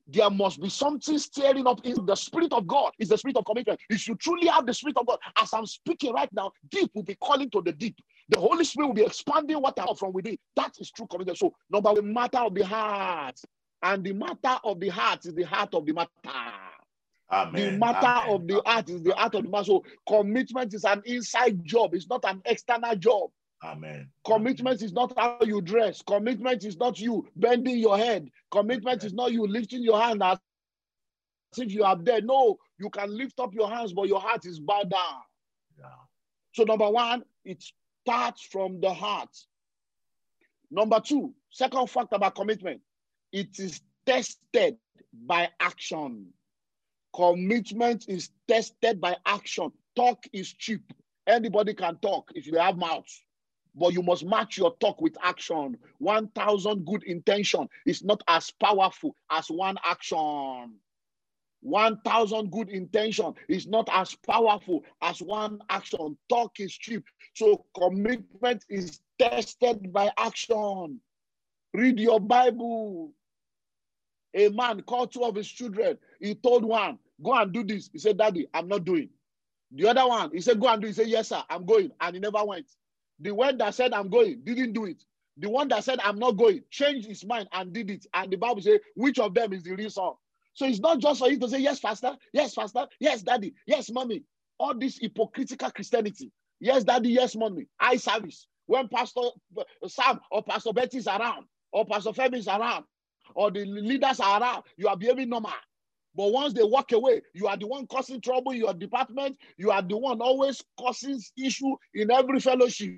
there must be something stirring up in the spirit of God. Is the spirit of commitment. If you truly have the spirit of God, as I'm speaking right now, deep will be calling to the deep. The Holy Spirit will be expanding what I have from within. That is true commitment. So, number one, matter of the heart. And the matter of the heart is the heart of the matter. Amen. The matter Amen. of the heart is the heart of the matter. So, commitment is an inside job, it's not an external job. Amen. Commitment is not how you dress. Commitment is not you bending your head. Commitment Amen. is not you lifting your hand as if you are dead. No, you can lift up your hands, but your heart is bowed down. Yeah. So, number one, it starts from the heart. Number two, second fact about commitment, it is tested by action. Commitment is tested by action. Talk is cheap. Anybody can talk if you have mouths but you must match your talk with action. 1,000 good intention is not as powerful as one action. 1,000 good intention is not as powerful as one action. Talk is cheap. So commitment is tested by action. Read your Bible. A man called two of his children. He told one, Go and do this. He said, Daddy, I'm not doing. The other one, he said, Go and do. He said, Yes, sir, I'm going. And he never went. The one that said, I'm going, didn't do it. The one that said, I'm not going, changed his mind and did it. And the Bible says, which of them is the real son? So it's not just for you to say, yes, pastor, yes, pastor, yes, daddy, yes, mommy. All this hypocritical Christianity. Yes, daddy, yes, mommy. eye service. When Pastor Sam or Pastor Betty is around, or Pastor Femi is around, or the leaders are around, you are behaving normal. But once they walk away, you are the one causing trouble in your department. You are the one always causing issue in every fellowship.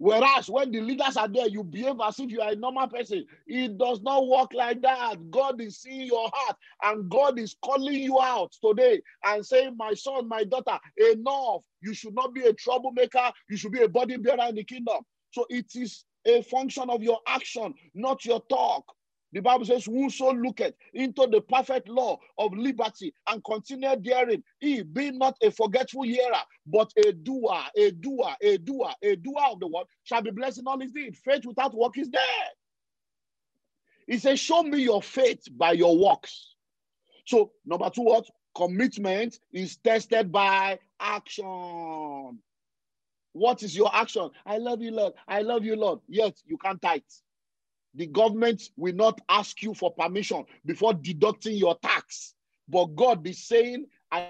Whereas when the leaders are there, you behave as if you are a normal person. It does not work like that. God is seeing your heart and God is calling you out today and saying, My son, my daughter, enough. You should not be a troublemaker. You should be a body bearer in the kingdom. So it is a function of your action, not your talk. The Bible says, Whoso looketh into the perfect law of liberty and continue therein, he be not a forgetful hearer, but a doer, a doer, a doer, a doer of the word, shall be blessed in all his deed. Faith without work is dead. He says, Show me your faith by your works. So, number two, what? Commitment is tested by action. What is your action? I love you, Lord. I love you, Lord. Yet you can't tithe the government will not ask you for permission before deducting your tax. But God is saying, I,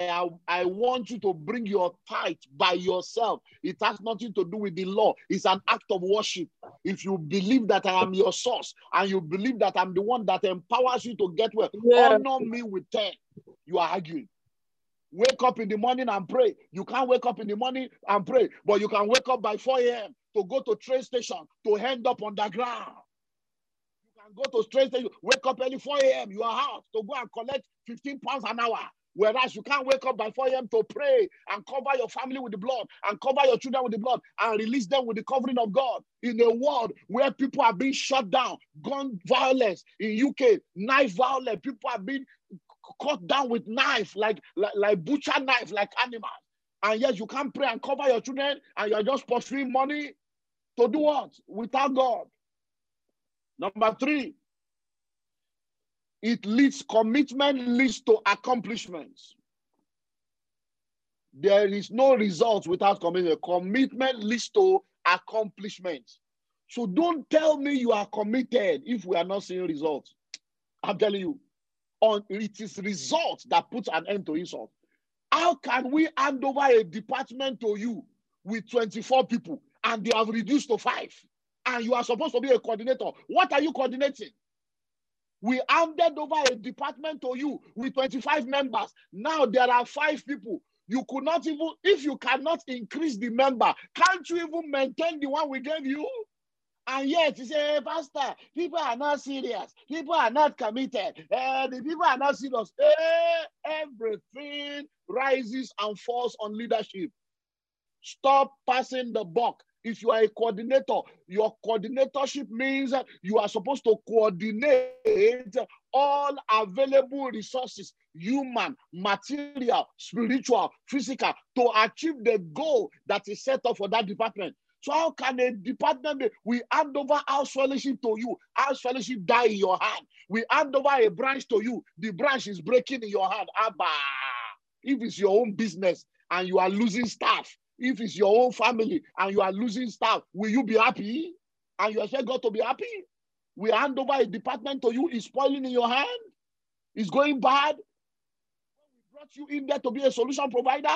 I, I, want you to bring your tithe by yourself. It has nothing to do with the law. It's an act of worship. If you believe that I am your source and you believe that I'm the one that empowers you to get well, yeah. honor me with 10. You are arguing. Wake up in the morning and pray. You can't wake up in the morning and pray, but you can wake up by 4 a.m to go to train station to end up underground. You can go to train station, wake up early 4 a.m. You are out to go and collect 15 pounds an hour. Whereas you can't wake up by 4 a.m. to pray and cover your family with the blood and cover your children with the blood and release them with the covering of God. In a world where people are being shut down, gun violence in UK, knife violence, people are being cut down with knife, like, like, like butcher knife, like animals. And yet you can't pray and cover your children and you're just pursuing money to do what? Without God. Number three, it leads, commitment leads to accomplishments. There is no result without commitment. Commitment leads to accomplishments. So don't tell me you are committed if we are not seeing results. I'm telling you, on it is results that puts an end to insult. How can we hand over a department to you with 24 people and they have reduced to five? And you are supposed to be a coordinator. What are you coordinating? We handed over a department to you with 25 members. Now there are five people. You could not even, if you cannot increase the member, can't you even maintain the one we gave you? And yet you say, hey, Pastor, people are not serious. People are not committed. Uh, the people are not serious. Hey, everything rises and falls on leadership. Stop passing the buck. If you are a coordinator, your coordinatorship means you are supposed to coordinate all available resources human, material, spiritual, physical to achieve the goal that is set up for that department. So how can a department be? We hand over house fellowship to you. House fellowship die in your hand. We hand over a branch to you. The branch is breaking in your hand. Abba. If it's your own business and you are losing staff, if it's your own family and you are losing staff, will you be happy? And you expect God to be happy? We hand over a department to you, it's spoiling in your hand, it's going bad. We brought you in there to be a solution provider.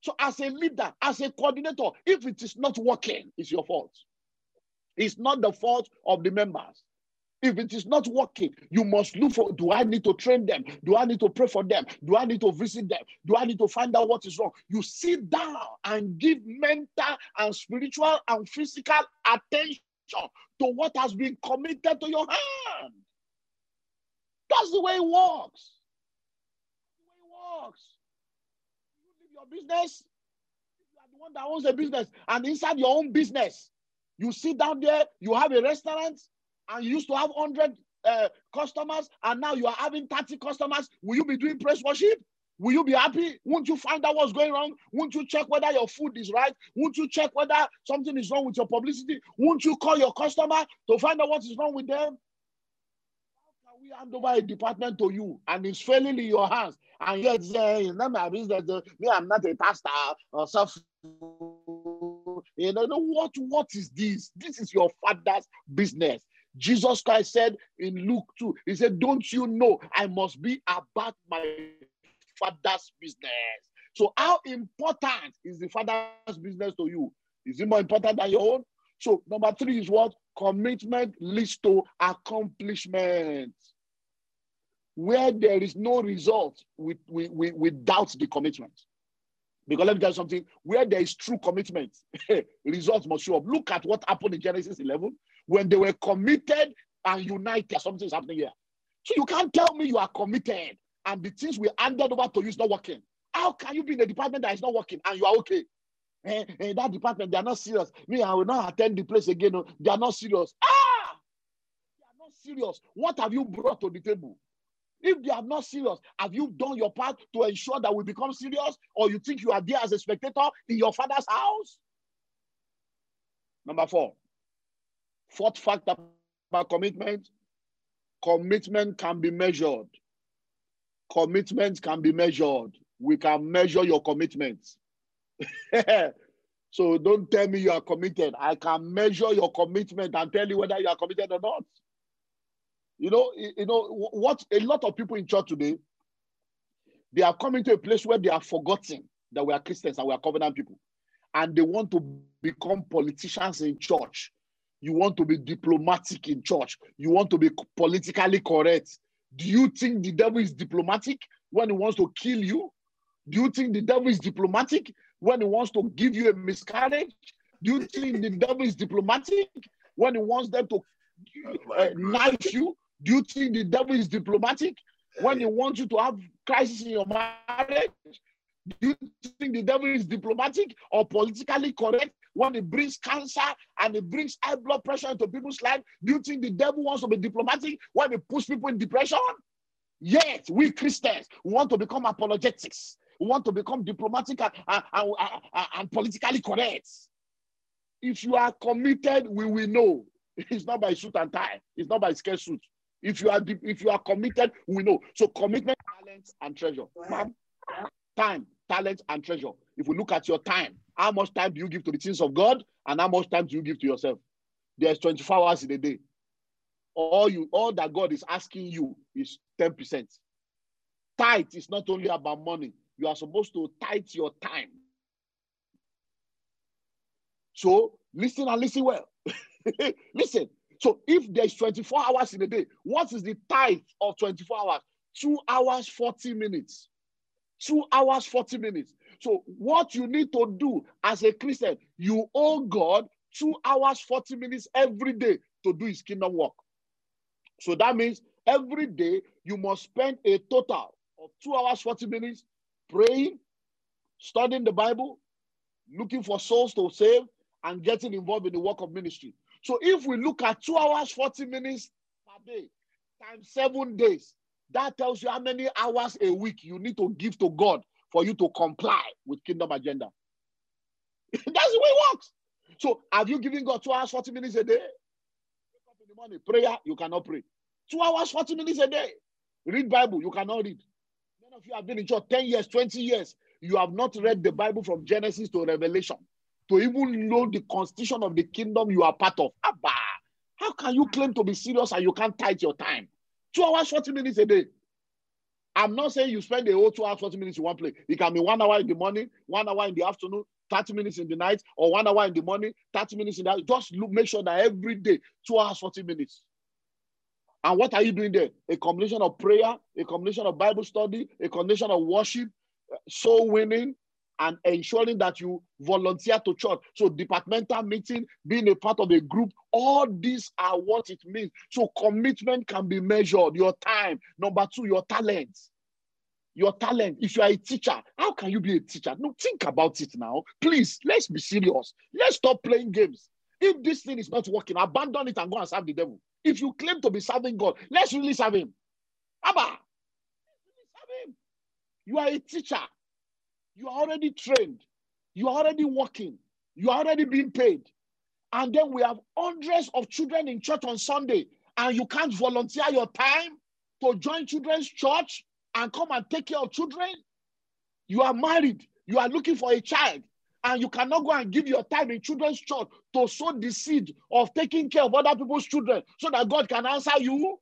So, as a leader, as a coordinator, if it is not working, it's your fault. It's not the fault of the members. If it is not working, you must look for do I need to train them? Do I need to pray for them? Do I need to visit them? Do I need to find out what is wrong? You sit down and give mental and spiritual and physical attention to what has been committed to your hand. That's the way it works. That's the way it works You leave your business, you are the one that owns the business, and inside your own business, you sit down there, you have a restaurant, and you used to have 100 uh, customers, and now you are having 30 customers. Will you be doing praise worship? Will you be happy? Won't you find out what's going wrong? Won't you check whether your food is right? Won't you check whether something is wrong with your publicity? Won't you call your customer to find out what is wrong with them? How can we hand over a department to you and it's failing in your hands and yet say it's not my business. Me, I'm not a pastor or something. You know what? What is this? This is your father's business. Jesus Christ said in Luke 2, He said, Don't you know I must be about my father's business? So, how important is the father's business to you? Is it more important than your own? So, number three is what? Commitment leads to accomplishment. where there is no result, we, we, we, we doubt the commitment. Because let me tell you something, where there is true commitment, results must show up. Look at what happened in Genesis 11 when they were committed and united. Something's happening here. So you can't tell me you are committed and the things we handed over to you is not working. How can you be in a department that is not working and you are okay? Eh, eh, that department, they are not serious. Me, I will not attend the place again. No, they are not serious. Ah! They are not serious. What have you brought to the table? If they are not serious, have you done your part to ensure that we become serious? Or you think you are there as a spectator in your father's house? Number four, fourth factor about commitment commitment can be measured. Commitment can be measured. We can measure your commitments. so don't tell me you are committed. I can measure your commitment and tell you whether you are committed or not. You know, you know what a lot of people in church today, they are coming to a place where they are forgotten that we are Christians and we are covenant people. And they want to become politicians in church. You want to be diplomatic in church. You want to be politically correct. Do you think the devil is diplomatic when he wants to kill you? Do you think the devil is diplomatic when he wants to give you a miscarriage? Do you think the devil is diplomatic when he wants them to uh, knife you? Do you think the devil is diplomatic when he wants you to have crisis in your marriage? Do you think the devil is diplomatic or politically correct when it brings cancer and it brings high blood pressure into people's life? Do you think the devil wants to be diplomatic when he puts people in depression? Yet, we Christians want to become apologetics. We want to become diplomatic and, and, and, and politically correct. If you are committed, we will know. It's not by suit and tie. It's not by scare suit. If you are if you are committed, we know. So commitment, talent, and treasure. Ma'am, Time, talent, and treasure. If we look at your time, how much time do you give to the things of God, and how much time do you give to yourself? There's 24 hours in a day. All you, all that God is asking you is 10%. Tithe is not only about money, you are supposed to tithe your time. So listen and listen well. listen. So if there's 24 hours in a day, what is the tithe of 24 hours? Two hours, 40 minutes. Two hours, 40 minutes. So what you need to do as a Christian, you owe God two hours, 40 minutes every day to do his kingdom work. So that means every day you must spend a total of two hours, 40 minutes praying, studying the Bible, looking for souls to save, and getting involved in the work of ministry. So if we look at two hours, 40 minutes per day, times seven days, that tells you how many hours a week you need to give to God for you to comply with kingdom agenda. That's the way it works. So have you given God two hours, 40 minutes a day? In the morning, prayer, you cannot pray. Two hours, 40 minutes a day. Read Bible, you cannot read None of you have been in church 10 years, 20 years, you have not read the Bible from Genesis to Revelation to even know the constitution of the kingdom you are part of. Abba, how can you claim to be serious and you can't tithe your time? Two hours, 40 minutes a day. I'm not saying you spend the whole two hours, 40 minutes in one place. It can be one hour in the morning, one hour in the afternoon, 30 minutes in the night, or one hour in the morning, 30 minutes in the night. Just look, make sure that every day, two hours, 40 minutes. And what are you doing there? A combination of prayer, a combination of Bible study, a combination of worship, uh, soul winning, and ensuring that you volunteer to church. So, departmental meeting, being a part of a group, all these are what it means. So, commitment can be measured. Your time. Number two, your talent. Your talent. If you are a teacher, how can you be a teacher? No, think about it now. Please, let's be serious. Let's stop playing games. If this thing is not working, abandon it and go and serve the devil. If you claim to be serving God, let's really serve Him. Abba, really serve Him. You are a teacher. You are already trained. You are already working. You are already being paid. And then we have hundreds of children in church on Sunday, and you can't volunteer your time to join children's church and come and take care of children. You are married. You are looking for a child and you cannot go and give your time in children's church to sow the seed of taking care of other people's children so that God can answer you.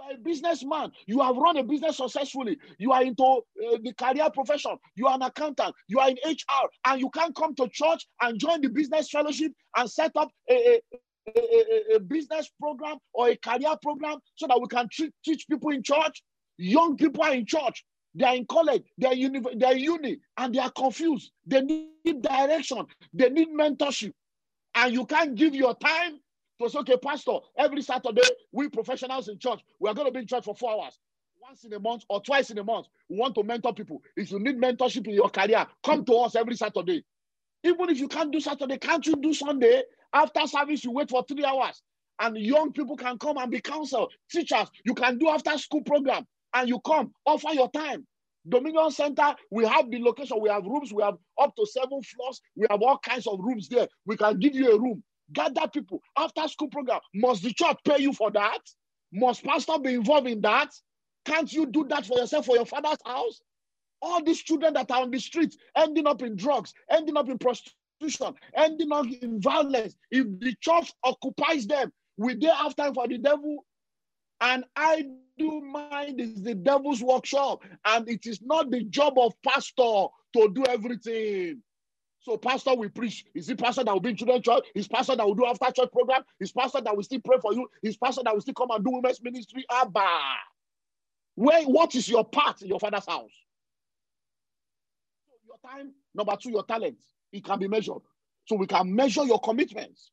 You are a businessman. You have run a business successfully. You are into uh, the career profession. You are an accountant. You are in HR, and you can't come to church and join the business fellowship and set up a, a, a, a, business program or a career program so that we can teach people in church. Young people are in church. They are in college. They are, uni, they are uni, and they are confused. They need direction. They need mentorship. And you can't give your time to say, okay, Pastor, every Saturday, we professionals in church, we are going to be in church for four hours. Once in a month or twice in a month, we want to mentor people. If you need mentorship in your career, come to us every Saturday. Even if you can't do Saturday, can't you do Sunday? After service, you wait for three hours. And young people can come and be counseled. Teachers, you can do after school program. And you come, offer your time. Dominion Center, we have the location, we have rooms, we have up to seven floors, we have all kinds of rooms there. We can give you a room. Gather people after school program. Must the church pay you for that? Must pastor be involved in that? Can't you do that for yourself for your father's house? All these children that are on the streets ending up in drugs, ending up in prostitution, ending up in violence. If the church occupies them, will they have time for the devil? And I do mind is the devil's workshop, and it is not the job of pastor to do everything. So, pastor will preach. Is it pastor that will be in children's church? Is pastor that will do after church program? Is pastor that will still pray for you? Is pastor that will still come and do women's ministry? Abba. Where, what is your part in your father's house? Your time, number two, your talent. It can be measured. So we can measure your commitments.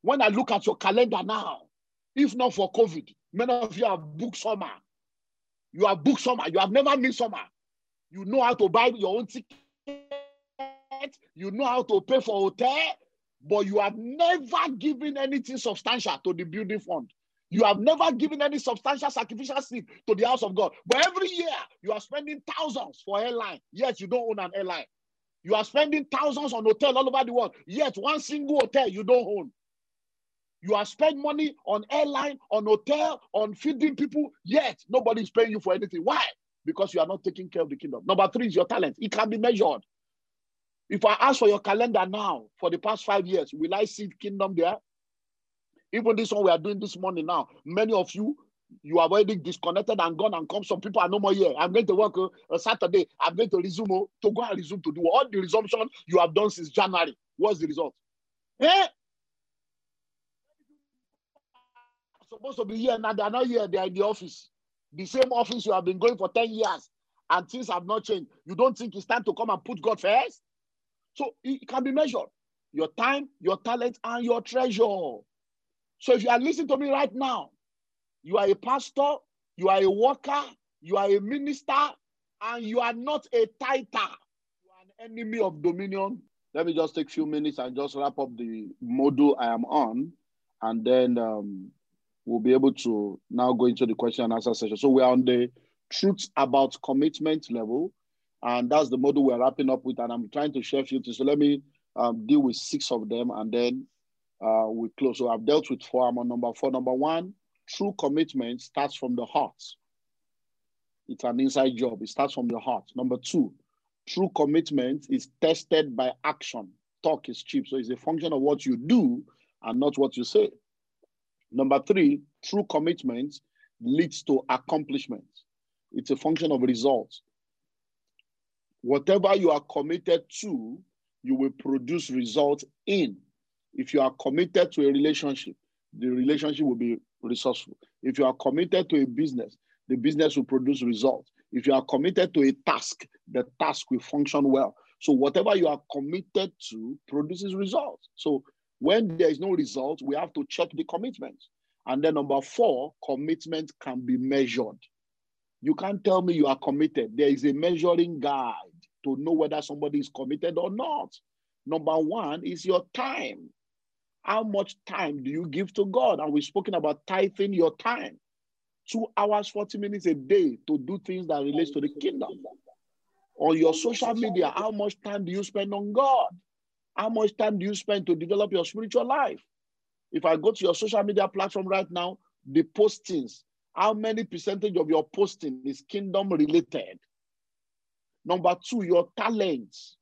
When I look at your calendar now, if not for COVID, many of you have booked summer. You have booked summer. You have never missed summer. You know how to buy your own ticket. You know how to pay for hotel, but you have never given anything substantial to the building fund. You have never given any substantial sacrificial seed to the house of God. But every year, you are spending thousands for airline. Yes, you don't own an airline. You are spending thousands on hotel all over the world. Yet one single hotel you don't own. You are spending money on airline, on hotel, on feeding people. Yet nobody is paying you for anything. Why? Because you are not taking care of the kingdom. Number three is your talent. It can be measured. If I ask for your calendar now for the past five years, will I see kingdom there? Even this one we are doing this morning now, many of you, you are already disconnected and gone and come. Some people are no more here. I'm going to work uh, Saturday. I'm going to resume uh, to go and resume to do all the resumption you have done since January. What's the result? Eh? Supposed to be here now. They're not here. They're in the office. The same office you have been going for 10 years and things have not changed. You don't think it's time to come and put God first? So it can be measured. Your time, your talent, and your treasure. So if you are listening to me right now, you are a pastor, you are a worker, you are a minister, and you are not a tither. You are an enemy of dominion. Let me just take a few minutes and just wrap up the module I am on, and then um, we'll be able to now go into the question and answer session. So we are on the truth about commitment level, and that's the model we're wrapping up with. And I'm trying to share a few things. So let me um, deal with six of them, and then uh, we close. So I've dealt with four. I'm on number four. Number one, true commitment starts from the heart. It's an inside job. It starts from the heart. Number two, true commitment is tested by action. Talk is cheap. So it's a function of what you do and not what you say. Number three, true commitment leads to accomplishment. It's a function of results. Whatever you are committed to, you will produce results in. If you are committed to a relationship, the relationship will be resourceful. If you are committed to a business, the business will produce results. If you are committed to a task, the task will function well. So whatever you are committed to produces results. So when there is no result, we have to check the commitment. And then number four, commitment can be measured. You can't tell me you are committed. There is a measuring guide to know whether somebody is committed or not. Number one is your time. How much time do you give to God? And we've spoken about tithing your time. Two hours, 40 minutes a day to do things that relates to the kingdom. On your social media, how much time do you spend on God? How much time do you spend to develop your spiritual life? If I go to your social media platform right now, the postings, how many percentage of your posting is kingdom related? Number two, your talents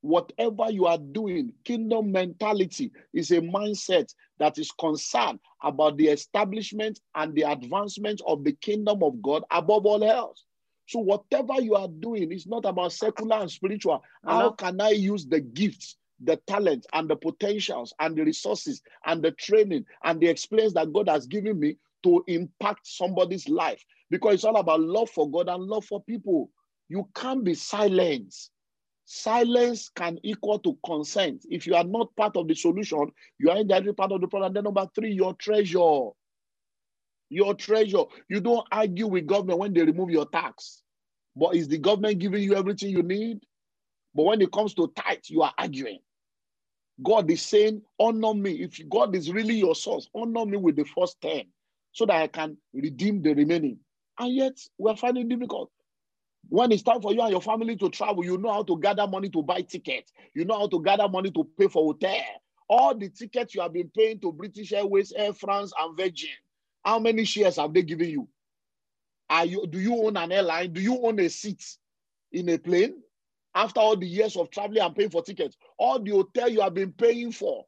whatever you are doing, kingdom mentality is a mindset that is concerned about the establishment and the advancement of the kingdom of God above all else. So, whatever you are doing is not about secular and spiritual. How can I use the gifts the talent and the potentials and the resources and the training and the experience that God has given me to impact somebody's life because it's all about love for God and love for people. You can't be silent. Silence can equal to consent. If you are not part of the solution, you are indirectly part of the problem. Then number three, your treasure. Your treasure. You don't argue with government when they remove your tax. But is the government giving you everything you need? But when it comes to tithe, you are arguing. God is saying, honor me. If God is really your source, honor me with the first 10 so that I can redeem the remaining. And yet, we're finding it difficult. When it's time for you and your family to travel, you know how to gather money to buy tickets. You know how to gather money to pay for hotel. All the tickets you have been paying to British Airways, Air France, and Virgin. How many shares have they given you? Are you do you own an airline? Do you own a seat in a plane? After all the years of traveling and paying for tickets, all the hotel you have been paying for,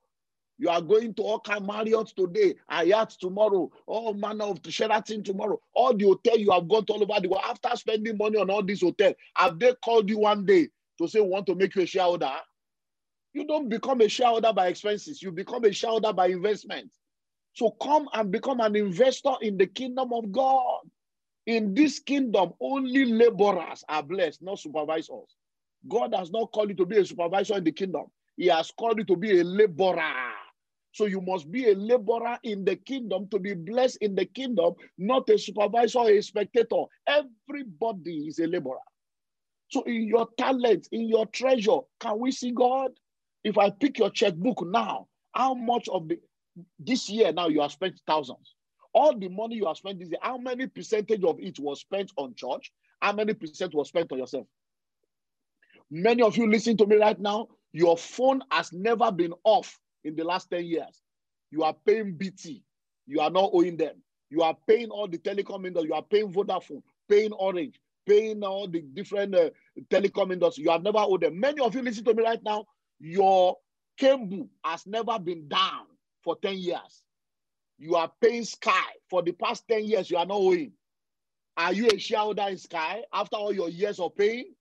you are going to all kind Marriott today, Hyatt tomorrow, all manner of Sheraton tomorrow. All the hotel you have got all over the world. After spending money on all these hotels, have they called you one day to say we want to make you a shareholder? You don't become a shareholder by expenses. You become a shareholder by investment. So come and become an investor in the kingdom of God. In this kingdom, only laborers are blessed, not supervisors. God has not called you to be a supervisor in the kingdom. He has called you to be a laborer. So you must be a laborer in the kingdom to be blessed in the kingdom, not a supervisor or a spectator. Everybody is a laborer. So in your talent, in your treasure, can we see God? If I pick your checkbook now, how much of the this year now you have spent thousands? All the money you have spent this year, how many percentage of it was spent on church? How many percent was spent on yourself? Many of you listen to me right now, your phone has never been off in the last 10 years. You are paying BT. You are not owing them. You are paying all the telecom industry. You are paying Vodafone, paying Orange, paying all the different uh, telecom industry. You have never owed them. Many of you listen to me right now. Your cable has never been down for 10 years. You are paying Sky for the past 10 years. You are not owing. Are you a shareholder in Sky after all your years of paying?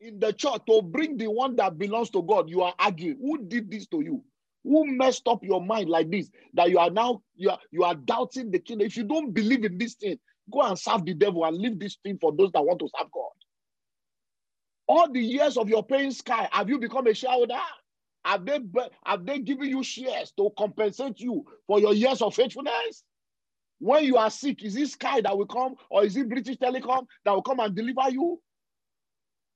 In the church to bring the one that belongs to God, you are arguing. Who did this to you? Who messed up your mind like this? That you are now you are you are doubting the kingdom. If you don't believe in this thing, go and serve the devil and leave this thing for those that want to serve God. All the years of your paying sky, have you become a shareholder? Have they have they given you shares to compensate you for your years of faithfulness? When you are sick, is it Sky that will come, or is it British Telecom that will come and deliver you?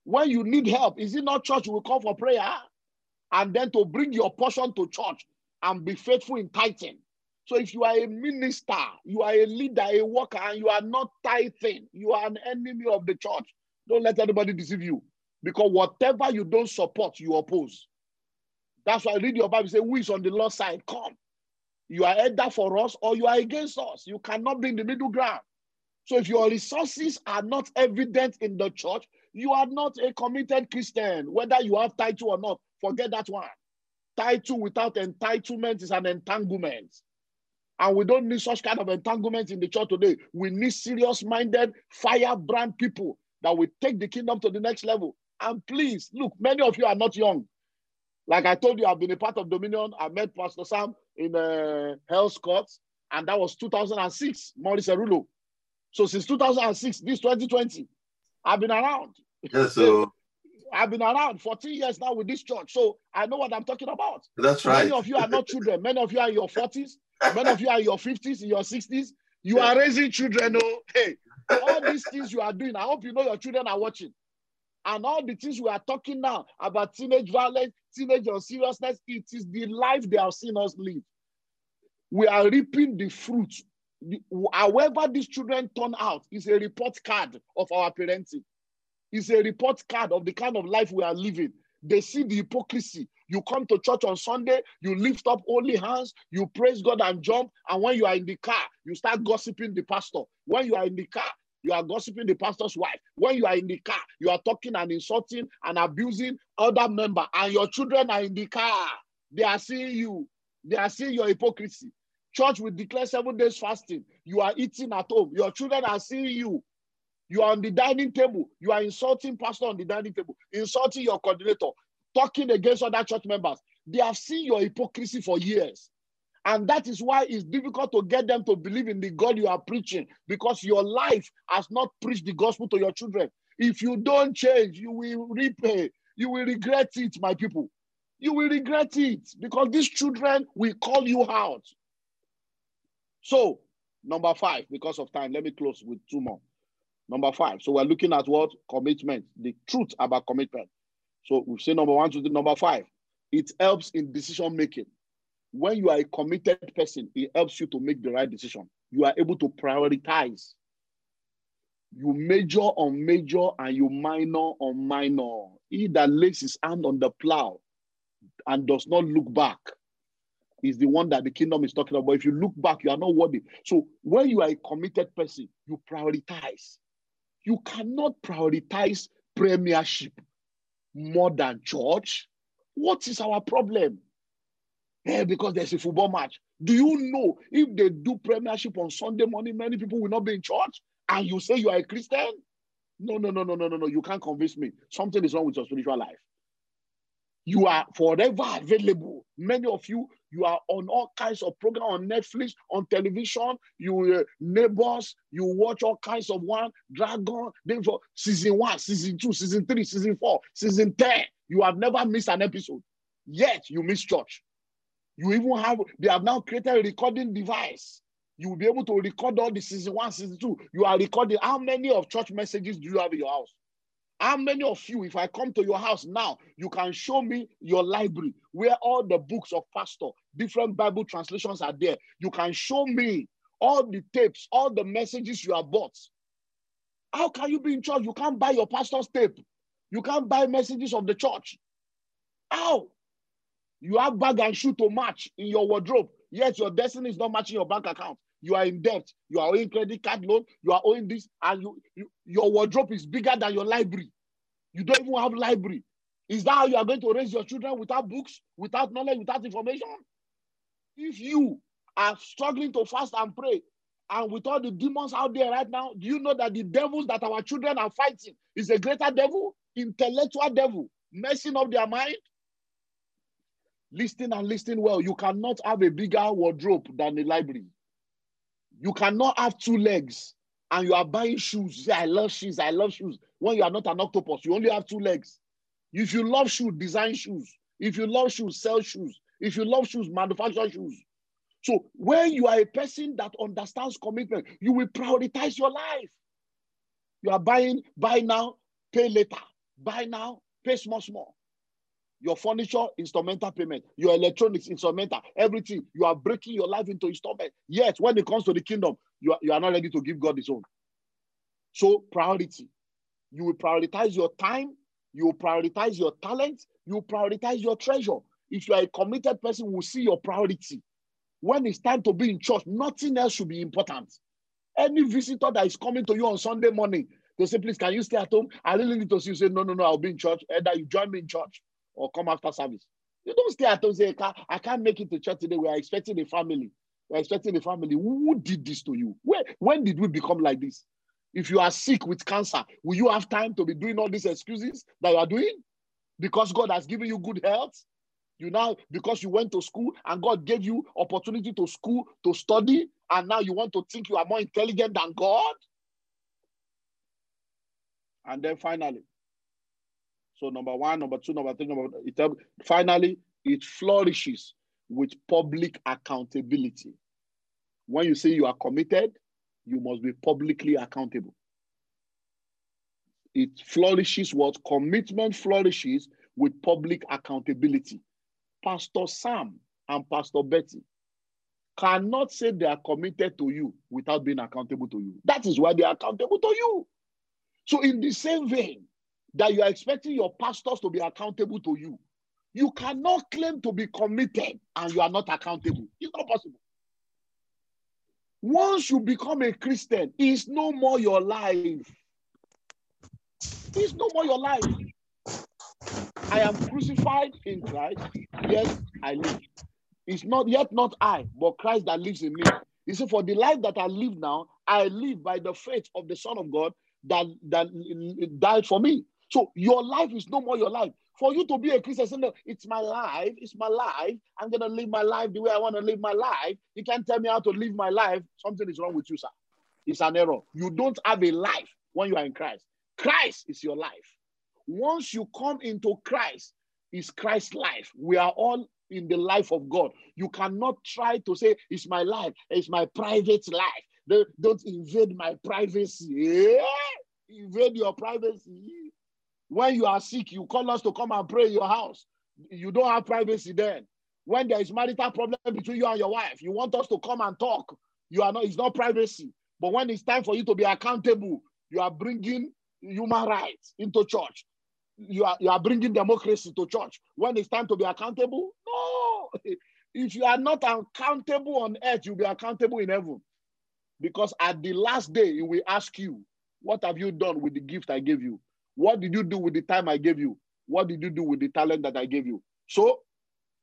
When you need help, is it not church will come for prayer? And then to bring your portion to church and be faithful in tithing. So if you are a minister, you are a leader, a worker, and you are not tithing, you are an enemy of the church. Don't let anybody deceive you. Because whatever you don't support, you oppose. That's why I read your Bible say, who is on the Lord's side? Come. You are either for us or you are against us. You cannot be in the middle ground. So if your resources are not evident in the church, you are not a committed Christian, whether you have title or not. Forget that one. Title without entitlement is an entanglement. And we don't need such kind of entanglement in the church today. We need serious minded, firebrand people that will take the kingdom to the next level. And please, look, many of you are not young. Like I told you, I've been a part of Dominion. I met Pastor Sam in uh, Earl's Court, and that was 2006, Morris Cerullo. So since 2006, this 2020, I've been around. Yes, so I've been around 14 years now with this church, so I know what I'm talking about. That's right. Many of you are not children. Many of you are in your 40s. Many of you are in your 50s, in your 60s. You are raising children. Oh, hey, all these things you are doing. I hope you know your children are watching. And all the things we are talking now about teenage violence, teenage seriousness, it is the life they have seen us live. We are reaping the fruit however these children turn out is a report card of our parenting. It's a report card of the kind of life we are living. They see the hypocrisy. You come to church on Sunday, you lift up holy hands, you praise God and jump. And when you are in the car, you start gossiping the pastor. When you are in the car, you are gossiping the pastor's wife. When you are in the car, you are talking and insulting and abusing other member, and your children are in the car. They are seeing you. They are seeing your hypocrisy. Church will declare seven days fasting. You are eating at home. Your children are seeing you. You are on the dining table. You are insulting pastor on the dining table, insulting your coordinator. talking against other church members. They have seen your hypocrisy for years. And that is why it's difficult to get them to believe in the God you are preaching because your life has not preached the gospel to your children. If you don't change, you will repay. You will regret it, my people. You will regret it because these children will call you out. So, number five, because of time, let me close with two more. Number five. So, we're looking at what? Commitment, the truth about commitment. So, we've seen number one to the number five. It helps in decision making when you are a committed person, it helps you to make the right decision. You are able to prioritize. You major on major and you minor on minor. He that lays his hand on the plow and does not look back is the one that the kingdom is talking about. If you look back, you are not worthy. So when you are a committed person, you prioritize. You cannot prioritize premiership more than church. What is our problem? Yeah, because there's a football match. Do you know if they do premiership on Sunday morning, many people will not be in church and you say you are a Christian? No, no, no, no, no, no, no. You can't convince me. Something is wrong with your spiritual life. You are forever available. Many of you, you are on all kinds of program on Netflix, on television. You uh, neighbors, you watch all kinds of one dragon. Then for season one, season two, season three, season four, season ten, you have never missed an episode. Yet you miss church. You even have, they have now created a recording device. You will be able to record all the season one, season two. You are recording. How many of church messages do you have in your house? How many of you, if I come to your house now, you can show me your library where all the books of pastor, different Bible translations are there. You can show me all the tapes, all the messages you have bought. How can you be in church? You can't buy your pastor's tape. You can't buy messages of the church. How? You have bag and shoe to match in your wardrobe, yet your destiny is not matching your bank account. You are in debt. You are owing credit card loan. You are owing this, and you, you your wardrobe is bigger than your library. You don't even have library. Is that how you are going to raise your children without books, without knowledge, without information? If you are struggling to fast and pray, and with all the demons out there right now, do you know that the devils that our children are fighting is a greater devil, intellectual devil, messing up their mind? Listen and listen well. You cannot have a bigger wardrobe than a library. You cannot have two legs and you are buying shoes. You say, I love shoes. I love shoes. When you are not an octopus, you only have two legs. If you love shoes, design shoes. If you love shoes, sell shoes. If you love shoes, manufacture shoes. So when you are a person that understands commitment, you will prioritize your life. You are buying, buy now, pay later. Buy now, pay small, small your furniture, instrumental payment, your electronics, instrumental, everything. You are breaking your life into installment. Yet, when it comes to the kingdom, you are, you are not ready to give God his own. So, priority. You will prioritize your time, you will prioritize your talent, you will prioritize your treasure. If you are a committed person, we will see your priority. When it's time to be in church, nothing else should be important. Any visitor that is coming to you on Sunday morning, they say, please, can you stay at home? I really need to see you. Say, no, no, no, I'll be in church. Either you join me in church or come after service. You don't stay at home say, I can't make it to church today. We are expecting a family. We're expecting a family. Who did this to you? When, when did we become like this? If you are sick with cancer, will you have time to be doing all these excuses that you are doing? Because God has given you good health? You now, because you went to school and God gave you opportunity to school, to study, and now you want to think you are more intelligent than God? And then finally, so number one, number two, number three, number it, finally, it flourishes with public accountability. When you say you are committed, you must be publicly accountable. It flourishes what commitment flourishes with public accountability. Pastor Sam and Pastor Betty cannot say they are committed to you without being accountable to you. That is why they are accountable to you. So, in the same vein, that you are expecting your pastors to be accountable to you. You cannot claim to be committed and you are not accountable. It's not possible. Once you become a Christian, it's no more your life. It's no more your life. I am crucified in Christ, Yes, I live. It's not yet not I, but Christ that lives in me. He said, For the life that I live now, I live by the faith of the Son of God that, that died for me. So your life is no more your life. For you to be a Christian, say, no, it's my life, it's my life. I'm gonna live my life the way I want to live my life. You can't tell me how to live my life. Something is wrong with you, sir. It's an error. You don't have a life when you are in Christ. Christ is your life. Once you come into Christ, is Christ's life. We are all in the life of God. You cannot try to say, it's my life, it's my private life. Don't invade my privacy. Yeah? Invade your privacy. When you are sick, you call us to come and pray in your house. You don't have privacy then. When there is marital problem between you and your wife, you want us to come and talk. You are not, it's not privacy. But when it's time for you to be accountable, you are bringing human rights into church. You are, you are bringing democracy to church. When it's time to be accountable, no. If you are not accountable on earth, you'll be accountable in heaven. Because at the last day, he will ask you, What have you done with the gift I gave you? What did you do with the time I gave you? What did you do with the talent that I gave you? So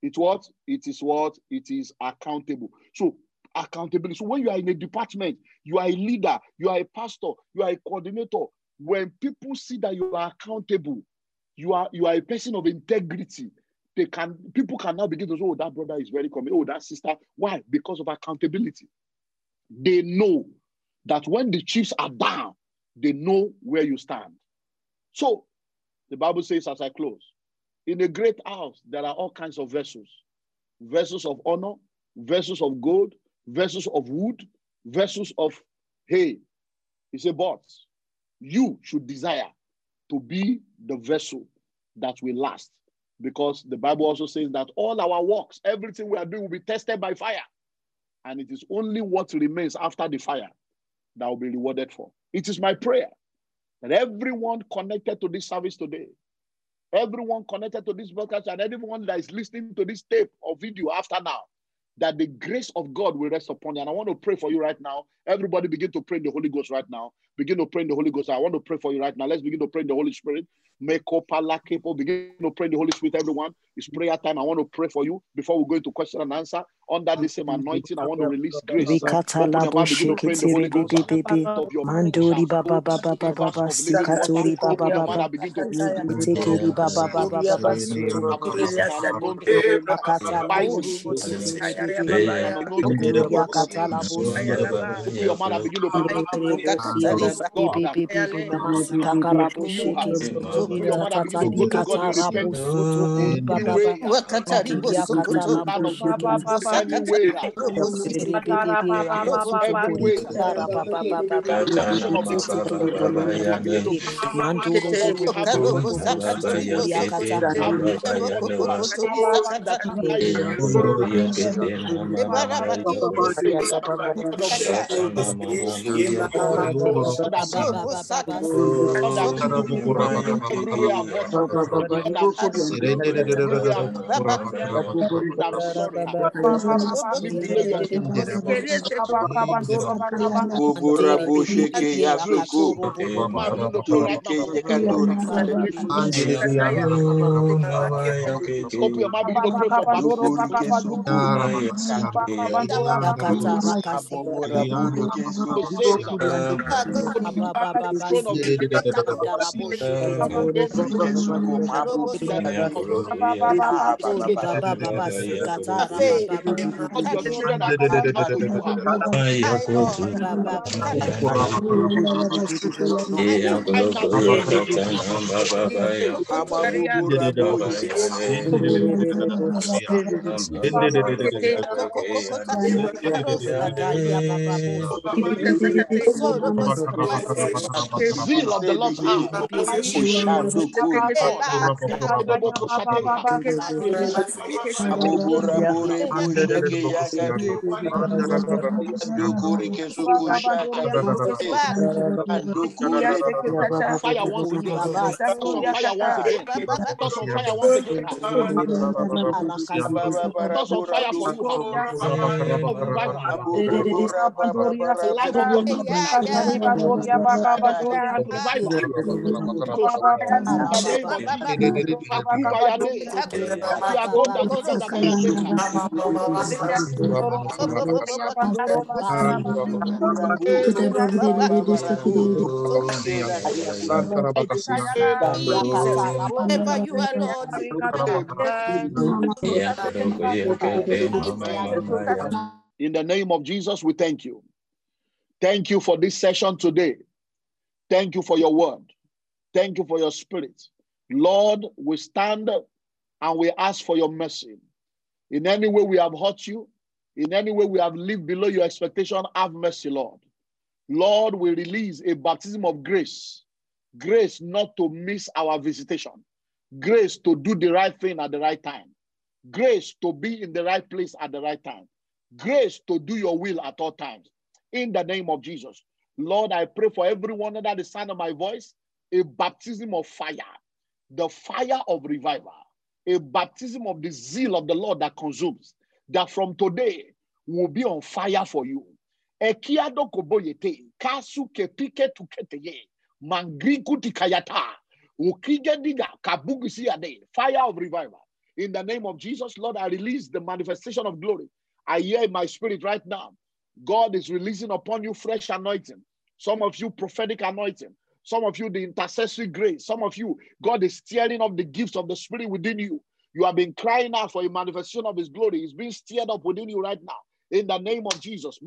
it's what? It is what? It is accountable. So accountability. So when you are in a department, you are a leader, you are a pastor, you are a coordinator. When people see that you are accountable, you are you are a person of integrity. They can people can now begin to say, oh, that brother is very committed. Oh, that sister. Why? Because of accountability. They know that when the chiefs are down, they know where you stand. So the Bible says, as I close, in a great house, there are all kinds of vessels vessels of honor, vessels of gold, vessels of wood, vessels of hay. He said, but you should desire to be the vessel that will last. Because the Bible also says that all our works, everything we are doing will be tested by fire. And it is only what remains after the fire that will be rewarded for. It is my prayer that everyone connected to this service today, everyone connected to this broadcast, and everyone that is listening to this tape or video after now, that the grace of God will rest upon you. And I want to pray for you right now. Everybody begin to pray in the Holy Ghost right now. Begin to pray in the Holy Ghost. I want to pray for you right now. Let's begin to pray in the Holy Spirit. Begin to pray the Holy Spirit, everyone. It's prayer time. I want to pray for you before we go into question and answer. Under the same anointing, I want to release grace. Mandori baba baba baba sikatori baba baba tekeri baba baba baba Kubura bushike yasuku turike yakanduri Open your mouth, begin to pray for zeal of the Lord's house. Fire once again. Fire once again. Toss fire once again. Toss on fire for you. Life of your. In the name of Jesus, we thank you. Thank you for this session today. Thank you for your word. Thank you for your spirit. Lord, we stand and we ask for your mercy. In any way we have hurt you, in any way we have lived below your expectation, have mercy, Lord. Lord, we release a baptism of grace, grace not to miss our visitation, grace to do the right thing at the right time, grace to be in the right place at the right time, grace to do your will at all times. In the name of Jesus. Lord, I pray for everyone under the sound of my voice a baptism of fire, the fire of revival, a baptism of the zeal of the Lord that consumes, that from today will be on fire for you. Ekiado koboyete, kasu kepike tuketeye, mangriku tikayata, ukige fire of revival. In the name of Jesus, Lord, I release the manifestation of glory. I hear in my spirit right now. God is releasing upon you fresh anointing. Some of you, prophetic anointing. Some of you, the intercessory grace. Some of you, God is stirring up the gifts of the Spirit within you. You have been crying out for a manifestation of His glory. It's being stirred up within you right now. In the name of Jesus.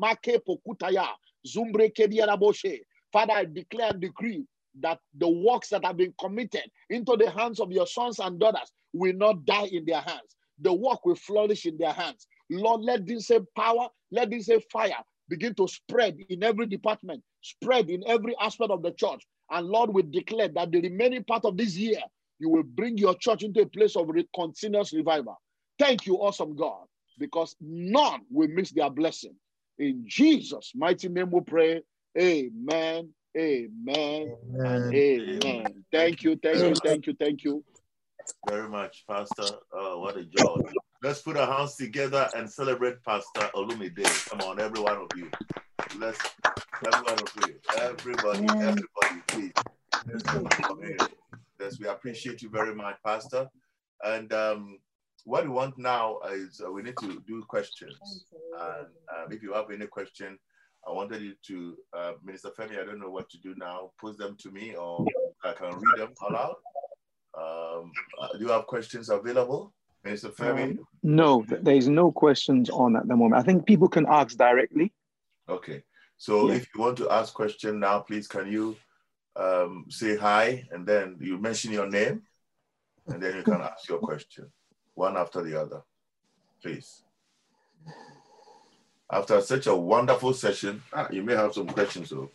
Father, I declare and decree that the works that have been committed into the hands of your sons and daughters will not die in their hands. The work will flourish in their hands. Lord, let this same power, let this same fire begin to spread in every department, spread in every aspect of the church. And Lord, we declare that the remaining part of this year, you will bring your church into a place of continuous revival. Thank you, awesome God, because none will miss their blessing. In Jesus' mighty name we pray. Amen. Amen. Amen. amen. Thank you. Thank you. Thank you. Thank you. Very much, Pastor. Oh, what a joy. Let's put our hands together and celebrate Pastor Olumide. Come on, every one of you. Let's everyone of you. Everybody, everybody, please. Yes, we appreciate you very much, Pastor. And um, what we want now is uh, we need to do questions. And um, if you have any question, I wanted you to, uh, Minister Femi, I don't know what to do now, post them to me or I can read them aloud. Um, uh, do you have questions available, Minister Femi? Um, no, there's no questions on at the moment. I think people can ask directly. Okay. So yeah. if you want to ask question now, please can you um, say hi and then you mention your name and then you can ask your question one after the other, please. After such a wonderful session, ah, you may have some questions though.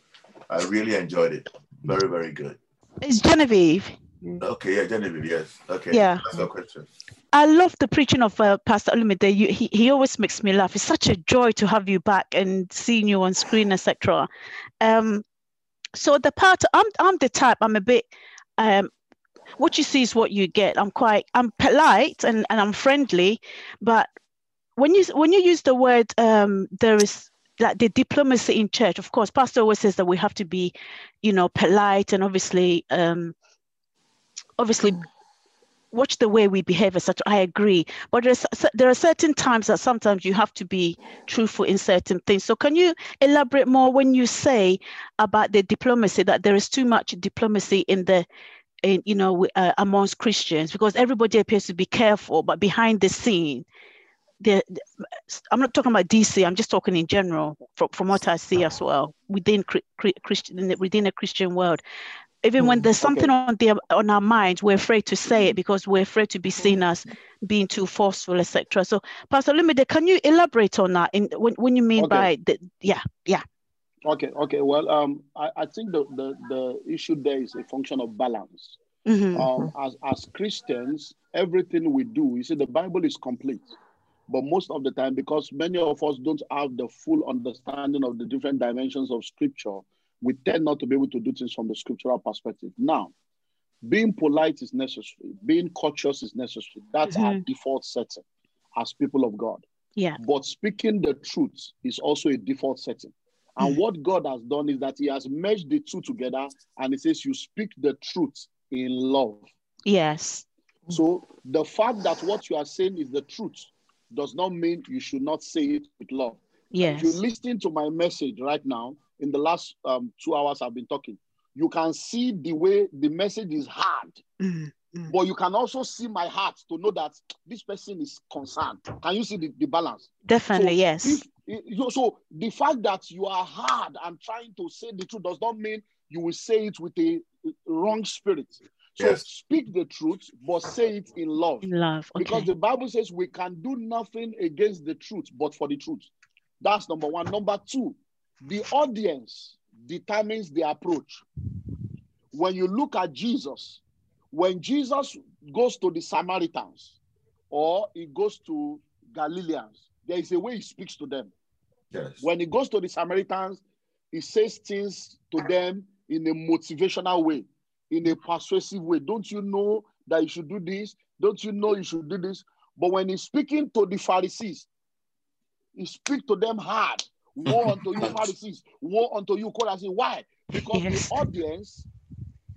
I really enjoyed it. Very, very good. It's Genevieve. Okay, yeah, Genevieve, yes. Okay. Yeah. That's your question. I love the preaching of uh, Pastor Olumide. He he always makes me laugh. It's such a joy to have you back and seeing you on screen, etc. Um, so the part I'm I'm the type. I'm a bit. Um, what you see is what you get. I'm quite. I'm polite and and I'm friendly, but when you when you use the word um, there is like the diplomacy in church. Of course, Pastor always says that we have to be, you know, polite and obviously. Um, obviously watch the way we behave as such. I agree. But there's there are certain times that sometimes you have to be truthful in certain things. So can you elaborate more when you say about the diplomacy that there is too much diplomacy in the in you know uh, amongst christians? Because everybody appears to be careful but behind the scene the, I'm not talking about DC. I'm just talking in general from, from what I see as well within Christian within a Christian world even when mm, there's something okay. on the on our minds we're afraid to say it because we're afraid to be seen as being too forceful etc so pastor Olumide, can you elaborate on that in when, when you mean okay. by the yeah yeah okay okay well um i, I think the, the the issue there is a function of balance mm-hmm. um as as christians everything we do you see the bible is complete but most of the time because many of us don't have the full understanding of the different dimensions of scripture we tend not to be able to do things from the scriptural perspective. Now, being polite is necessary, being cautious is necessary. That's mm-hmm. our default setting as people of God. Yeah. But speaking the truth is also a default setting. And mm-hmm. what God has done is that He has merged the two together and He says, You speak the truth in love. Yes. So the fact that what you are saying is the truth does not mean you should not say it with love. Yes. If you listen to my message right now, in the last um, two hours I've been talking, you can see the way the message is hard, Mm, mm. but you can also see my heart to know that this person is concerned. Can you see the, the balance? Definitely, So yes. If, you- so the fact that you are hard and trying to say the truth does not mean you will say it with a wrong spirit. So Yes. speak the truth, but say it in love. In love. Because the Bible says we can do nothing against the truth, but for the truth. That's number one. Number two, the audience determines the approach. When you look at Jesus, when Jesus goes to the Samaritans or he goes to Galileans, there is a way he speaks to them. Yes. When he goes to the Samaritans, he says things to them in a motivational way, in a persuasive way. Don't you know that you should do this? Don't you know you should do this? But when he's speaking to the Pharisees, he speaks to them hard. Woe unto you, Pharisees. Woe unto you, Chorazin. Why? Because Yes. the audience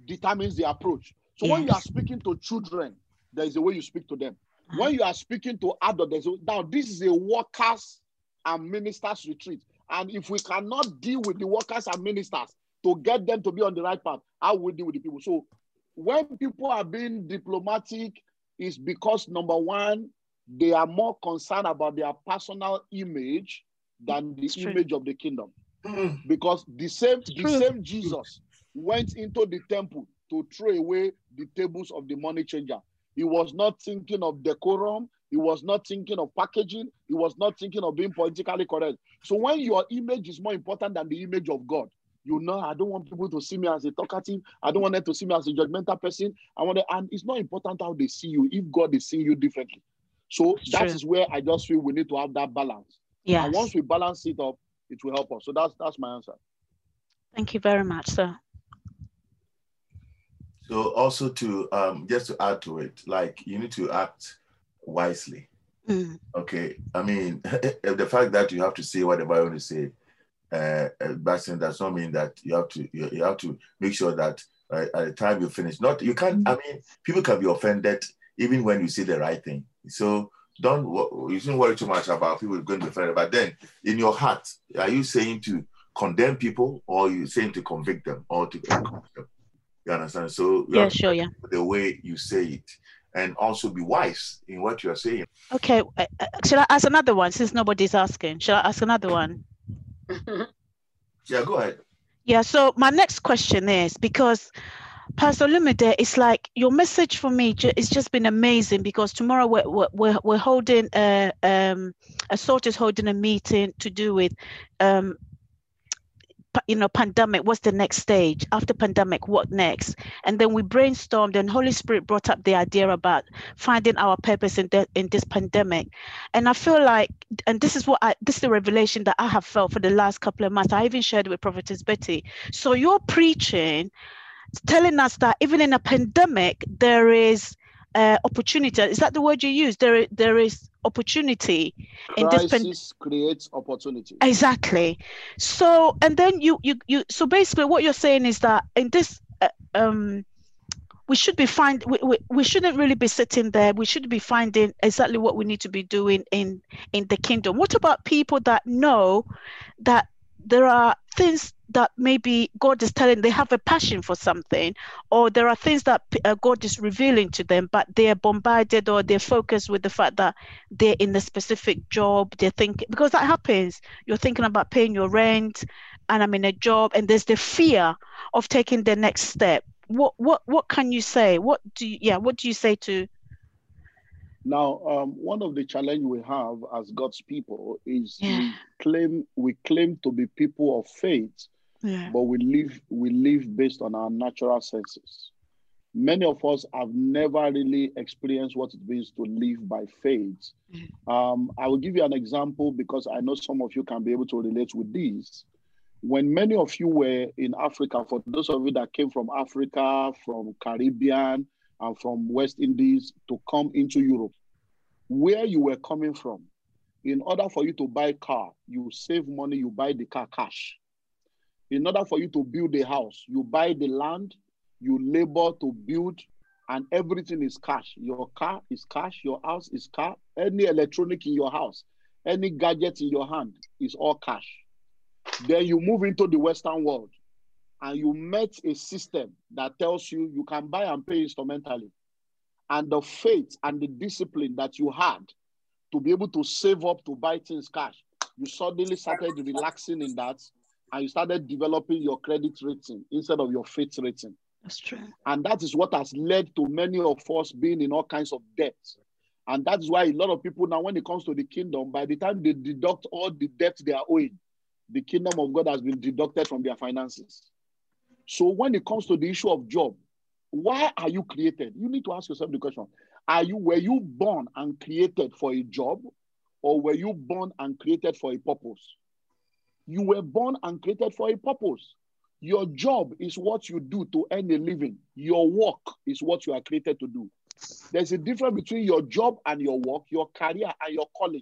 determines the approach. So when you are speaking to children, there is a way you speak to them. Hmm. When you are speaking to adults, there's a, now this is a workers and ministers retreat. And if we cannot deal with the workers and ministers to get them to be on the right path, how will we deal with the people? So when people are being diplomatic, is because number one, they are more concerned about their personal image than the It's true. image of the kingdom. Mm. Because the same, the true. same Jesus went into the temple to throw away the tables of the money changer. He was not thinking of decorum. He was not thinking of packaging. He was not thinking of being politically correct. So when your image is more important than the image of God, you know, I don't want people to see me as a talkative. I don't want them to see me as a judgmental person. I want to, and it's not important how they see you if God is seeing you differently. So It's that true. is where I just feel we need to have that balance. Yes. And once we balance it up, it will help us. So that's that's my answer. Thank you very much, sir. So also to um just to add to it, like you need to act wisely. Mm, Okay. I mean, the fact that you have to say whatever you want to say, uh, uh, Basin does not mean that you have to you, you have to make sure that uh, at the time you finish. Not you can't. I mean, people can be offended even when you say the right thing. So don't you shouldn't worry too much about people going to be offended. But then, in your heart, are you saying to condemn people, or are you saying to convict them, or to encourage them? You understand? So you yeah, sure, yeah. the way you say it, and also be wise in what you are saying. Okay. Uh, uh, should I ask another one since nobody's asking? Should I ask another one? Yeah, go ahead. Yeah, so my next question is because Pastor Lumide, it's like your message for me ju- it's just been amazing because tomorrow we're we're, we're, holding a um a sort is holding a meeting to do with um you know pandemic what's the next stage? After pandemic what next? And then we brainstormed and holy spirit brought up the idea about finding our purpose in the, in this pandemic. And i feel like and this is what i this is the revelation that i have felt for the last couple of months. I even shared with prophetess betty. So you're preaching telling us that even in a pandemic there is uh, opportunity. Is that the word you use? There there is opportunity in this pan- Crisis creates opportunity. exactly. So and then you you you so basically what you're saying is that in this uh, um we should be find we, we, we shouldn't really be sitting there. We should be finding exactly what we need to be doing in in the kingdom. What about people that know that there are things that maybe god is telling they have a passion for something or there are things that uh, god is revealing to them but they're bombarded or they're focused with the fact that they're in a specific job they're thinking because that happens. You're thinking about paying your rent and i'm in a job and there's the fear of taking the next step. What what what can you say? What do you yeah what do you say to Now, um, one of the challenge we have as God's people is Yeah. we claim we claim to be people of faith, yeah but we live we live based on our natural senses. Many of us have never really experienced what it means to live by faith. Mm. Um, I will give you an example because I know some of you can be able to relate with this. When many of you were in Africa, for those of you that came from Africa, from Caribbean, and from West Indies to come into Europe, where you were coming from, in order for you to buy car, you save money, you buy the car cash. In order for you to build a house, you buy the land, you labor to build, and everything is cash. Your car is cash, your house is cash, any electronic in your house, any gadget in your hand is all cash. Then you move into the Western world and you met a system that tells you you can buy and pay instrumentally. And the faith and the discipline that you had to be able to save up to buy things cash, you suddenly started relaxing in that and you started developing your credit rating instead of your faith rating. That's true. And that is what has led to many of us being in all kinds of debt. And that's why a lot of people now, when it comes to the kingdom, by the time they deduct all the debt they are owing, the kingdom of God has been deducted from their finances. So when it comes to the issue of job, why are you created? You need to ask yourself the question: Are you were you born and created for a job, or were you born and created for a purpose? You were born and created for a purpose. Your job is what you do to earn a living. Your work is what you are created to do. There's a difference between your job and your work, your career and your calling.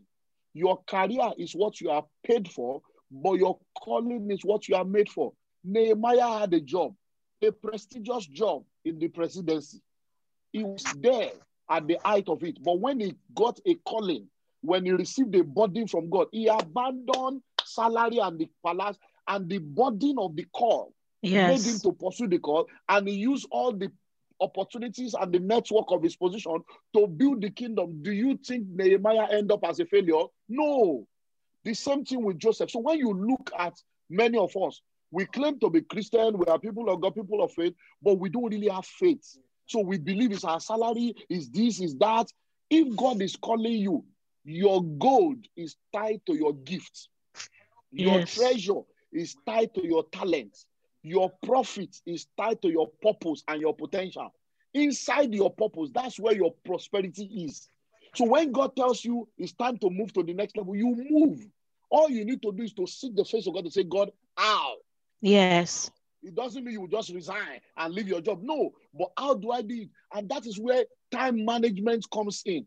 Your career is what you are paid for, but your calling is what you are made for. Nehemiah had a job, a prestigious job in the presidency. He was there at the height of it. But when he got a calling, when he received a burden from God, he abandoned salary and the palace and the burden of the call Yes. made him to pursue the call, and he used all the opportunities and the network of his position to build the kingdom. Do you think Nehemiah end up as a failure? No. The same thing with Joseph. So when you look at many of us, we claim to be Christian, we are people of God, people of faith, but we don't really have faith. So we believe it's our salary, is this, is that. If God is calling you, your gold is tied to your gift. Your Yes. treasure is tied to your talent. Your profit is tied to your purpose and your potential. Inside your purpose, that's where your prosperity is. So when God tells you it's time to move to the next level, you move. All you need to do is to seek the face of God and say, God, how? Yes. It doesn't mean you just resign and leave your job. No, but how do I do it? And that is where time management comes in.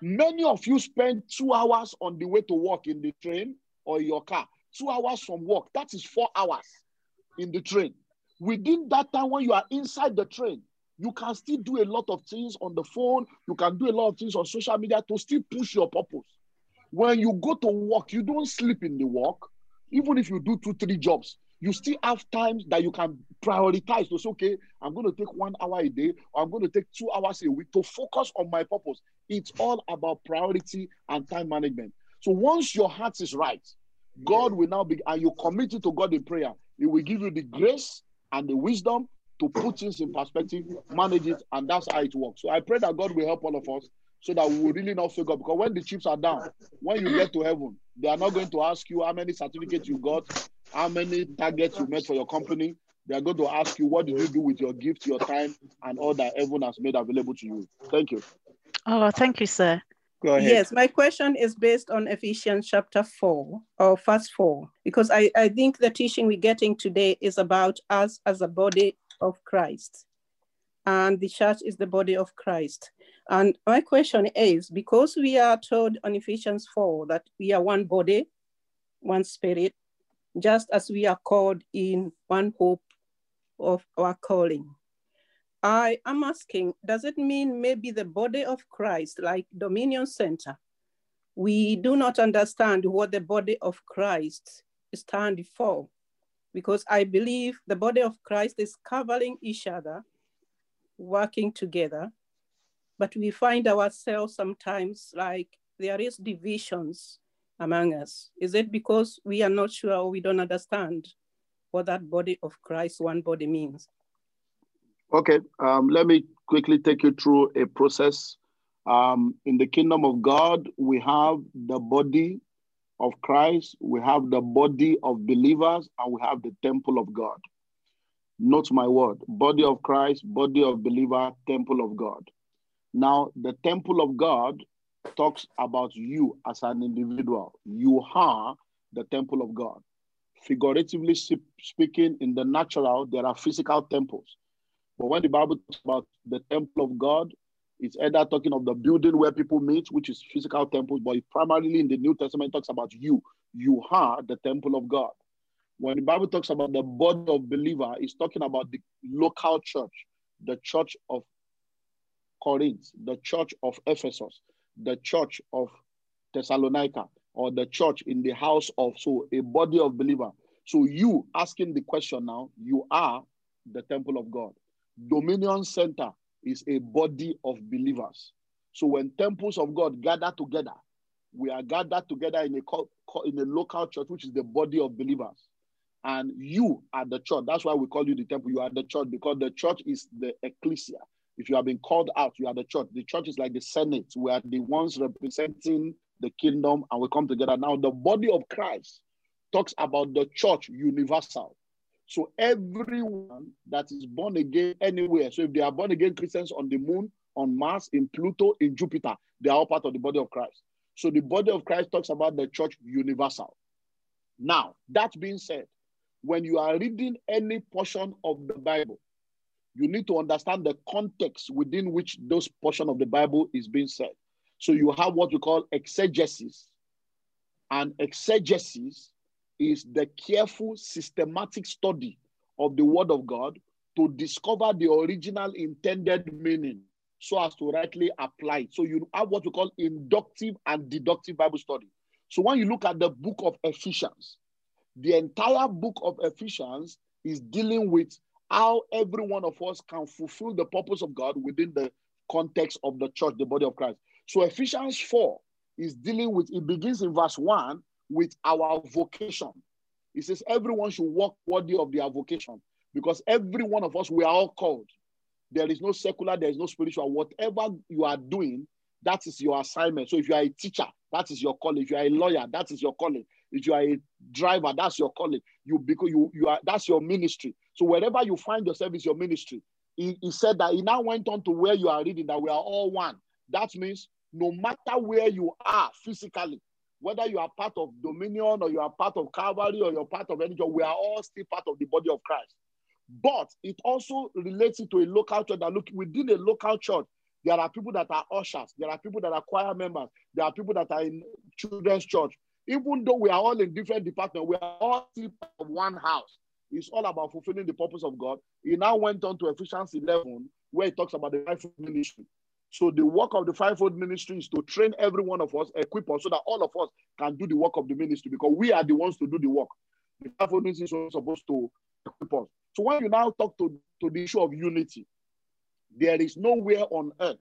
Many of you spend two hours on the way to work in the train or your car, two hours from work. That is four hours in the train. Within that time, when you are inside the train, you can still do a lot of things on the phone. You can do a lot of things on social media to still push your purpose. When you go to work, you don't sleep in the work. Even if you do two, three jobs, you still have times that you can prioritize to say, okay, I'm going to take one hour a day, or I'm going to take two hours a week to focus on my purpose. It's all about priority and time management. So once your heart is right, God will now be, and you commit it to God in prayer, He will give you the grace and the wisdom to put things in perspective, manage it, and that's how it works. So I pray that God will help all of us so that we will really not fail God. Because when the chips are down, when you get to heaven, they are not going to ask you how many certificates you got, how many targets you met for your company. They are going to ask you, what did you do with your gift, your time, and all that heaven has made available to you. Thank you. Oh, thank you, sir. Go ahead. Yes, my question is based on Ephesians chapter 4 or verse 4, because I, I think the teaching we're getting today is about us as a body of Christ. And the church is the body of Christ. And my question is because we are told on Ephesians 4 that we are one body, one spirit, just as we are called in one hope of our calling. I am asking, does it mean maybe the body of Christ, like Dominion Center, we do not understand what the body of Christ stands for? Because I believe the body of Christ is covering each other, working together, but we find ourselves sometimes like there is divisions among us. Is it because we are not sure or we don't understand what that body of Christ, one body means? Okay, um, let me quickly take you through a process. Um, in the kingdom of God, we have the body of Christ, we have the body of believers, and we have the temple of God. Note my word body of Christ, body of believer, temple of God. Now, the temple of God talks about you as an individual. You are the temple of God. Figuratively speaking, in the natural, there are physical temples. But when the Bible talks about the temple of God, it's either talking of the building where people meet, which is physical temples, but primarily in the New Testament talks about you. You are the temple of God. When the Bible talks about the body of believer, it's talking about the local church, the church of Corinth, the church of Ephesus, the church of Thessalonica, or the church in the house of so a body of believer. So you asking the question now, you are the temple of God. Dominion Center is a body of believers. So when temples of God gather together, we are gathered together in a in a local church, which is the body of believers. And you are the church. That's why we call you the temple. You are the church because the church is the ecclesia. If you have been called out, you are the church. The church is like the Senate. We are the ones representing the kingdom and we come together. Now, the body of Christ talks about the church universal. So everyone that is born again anywhere, so if they are born again Christians on the moon, on Mars, in Pluto, in Jupiter, they are all part of the body of Christ. So the body of Christ talks about the church universal. Now, that being said, when you are reading any portion of the Bible, you need to understand the context within which those portion of the Bible is being said. So you have what we call exegesis. And exegesis is the careful, systematic study of the Word of God to discover the original intended meaning so as to rightly apply it. So you have what we call inductive and deductive Bible study. So when you look at the book of Ephesians, the entire book of Ephesians is dealing with how every one of us can fulfill the purpose of God within the context of the church, the body of Christ. So Ephesians 4 is dealing with, it begins in verse 1 with our vocation. He says everyone should walk worthy of their vocation because every one of us, we are all called. There is no secular, there is no spiritual. Whatever you are doing, that is your assignment. So if you are a teacher, that is your calling. If you are a lawyer, that is your calling. If you are a driver, that's your calling. You because you you are that's your ministry. So wherever you find yourself is your ministry. He, he said that he now went on to where you are reading that we are all one. That means no matter where you are physically, whether you are part of Dominion or you are part of Calvary or you're part of anything, we are all still part of the body of Christ. But it also relates to a local church that look within a local church, there are people that are ushers, there are people that are choir members, there are people that are in children's church. Even though we are all in different departments, we are all still part of one house. It's all about fulfilling the purpose of God. He now went on to Ephesians 11, where he talks about the life of ministry. So the work of the fivefold ministry is to train every one of us, equip us, so that all of us can do the work of the ministry because we are the ones to do the work. The fivefold ministry is supposed to equip us. So when you now talk to, to the issue of unity, there is nowhere on earth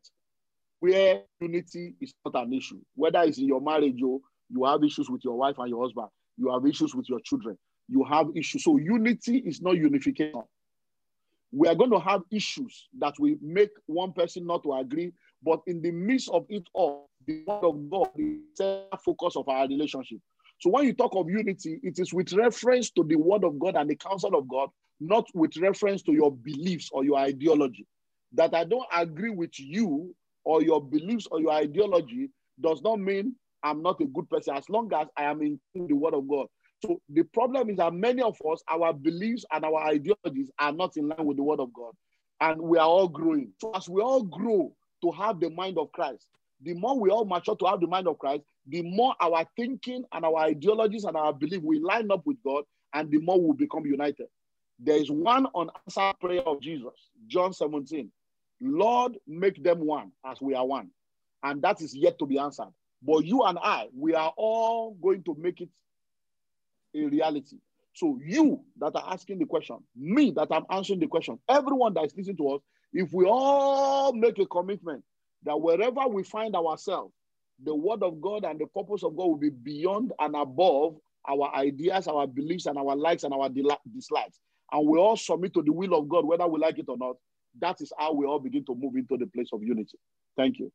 where unity is not an issue. Whether it's in your marriage or you have issues with your wife and your husband, you have issues with your children, you have issues. So unity is not unification. We are going to have issues that will make one person not to agree, but in the midst of it all, the word of God is the focus of our relationship. So when you talk of unity, it is with reference to the word of God and the counsel of God, not with reference to your beliefs or your ideology. That I don't agree with you or your beliefs or your ideology does not mean I'm not a good person as long as I am in the word of God. So the problem is that many of us, our beliefs and our ideologies are not in line with the word of God. And we are all growing. So as we all grow to have the mind of Christ, the more we all mature to have the mind of Christ, the more our thinking and our ideologies and our belief will line up with God, and the more we'll become united. There is one unanswered prayer of Jesus, John 17. Lord, make them one as we are one. And that is yet to be answered. But you and I, we are all going to make it a reality. So you that are asking the question, me that I'm answering the question, everyone that is listening to us, if we all make a commitment that wherever we find ourselves, the word of God and the purpose of God will be beyond and above our ideas, our beliefs, and our likes and our dislikes. And we all submit to the will of God, whether we like it or not. That is how we all begin to move into the place of unity. Thank you.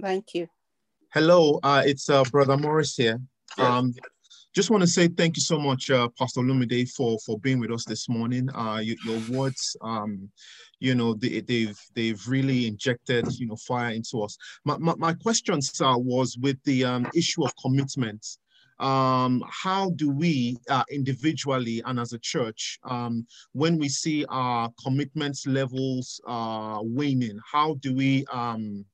Thank you. Hello, uh, it's uh, Brother Morris here. Yes. Um, just want to say thank you so much, uh, Pastor Lumide, for for being with us this morning. Uh, your, your words, um, you know, they, have they've, they've really injected you know fire into us. My my, my question, sir, was with the um, issue of commitment. Um, how do we uh, individually and as a church, um, when we see our commitment levels uh, waning, how do we um,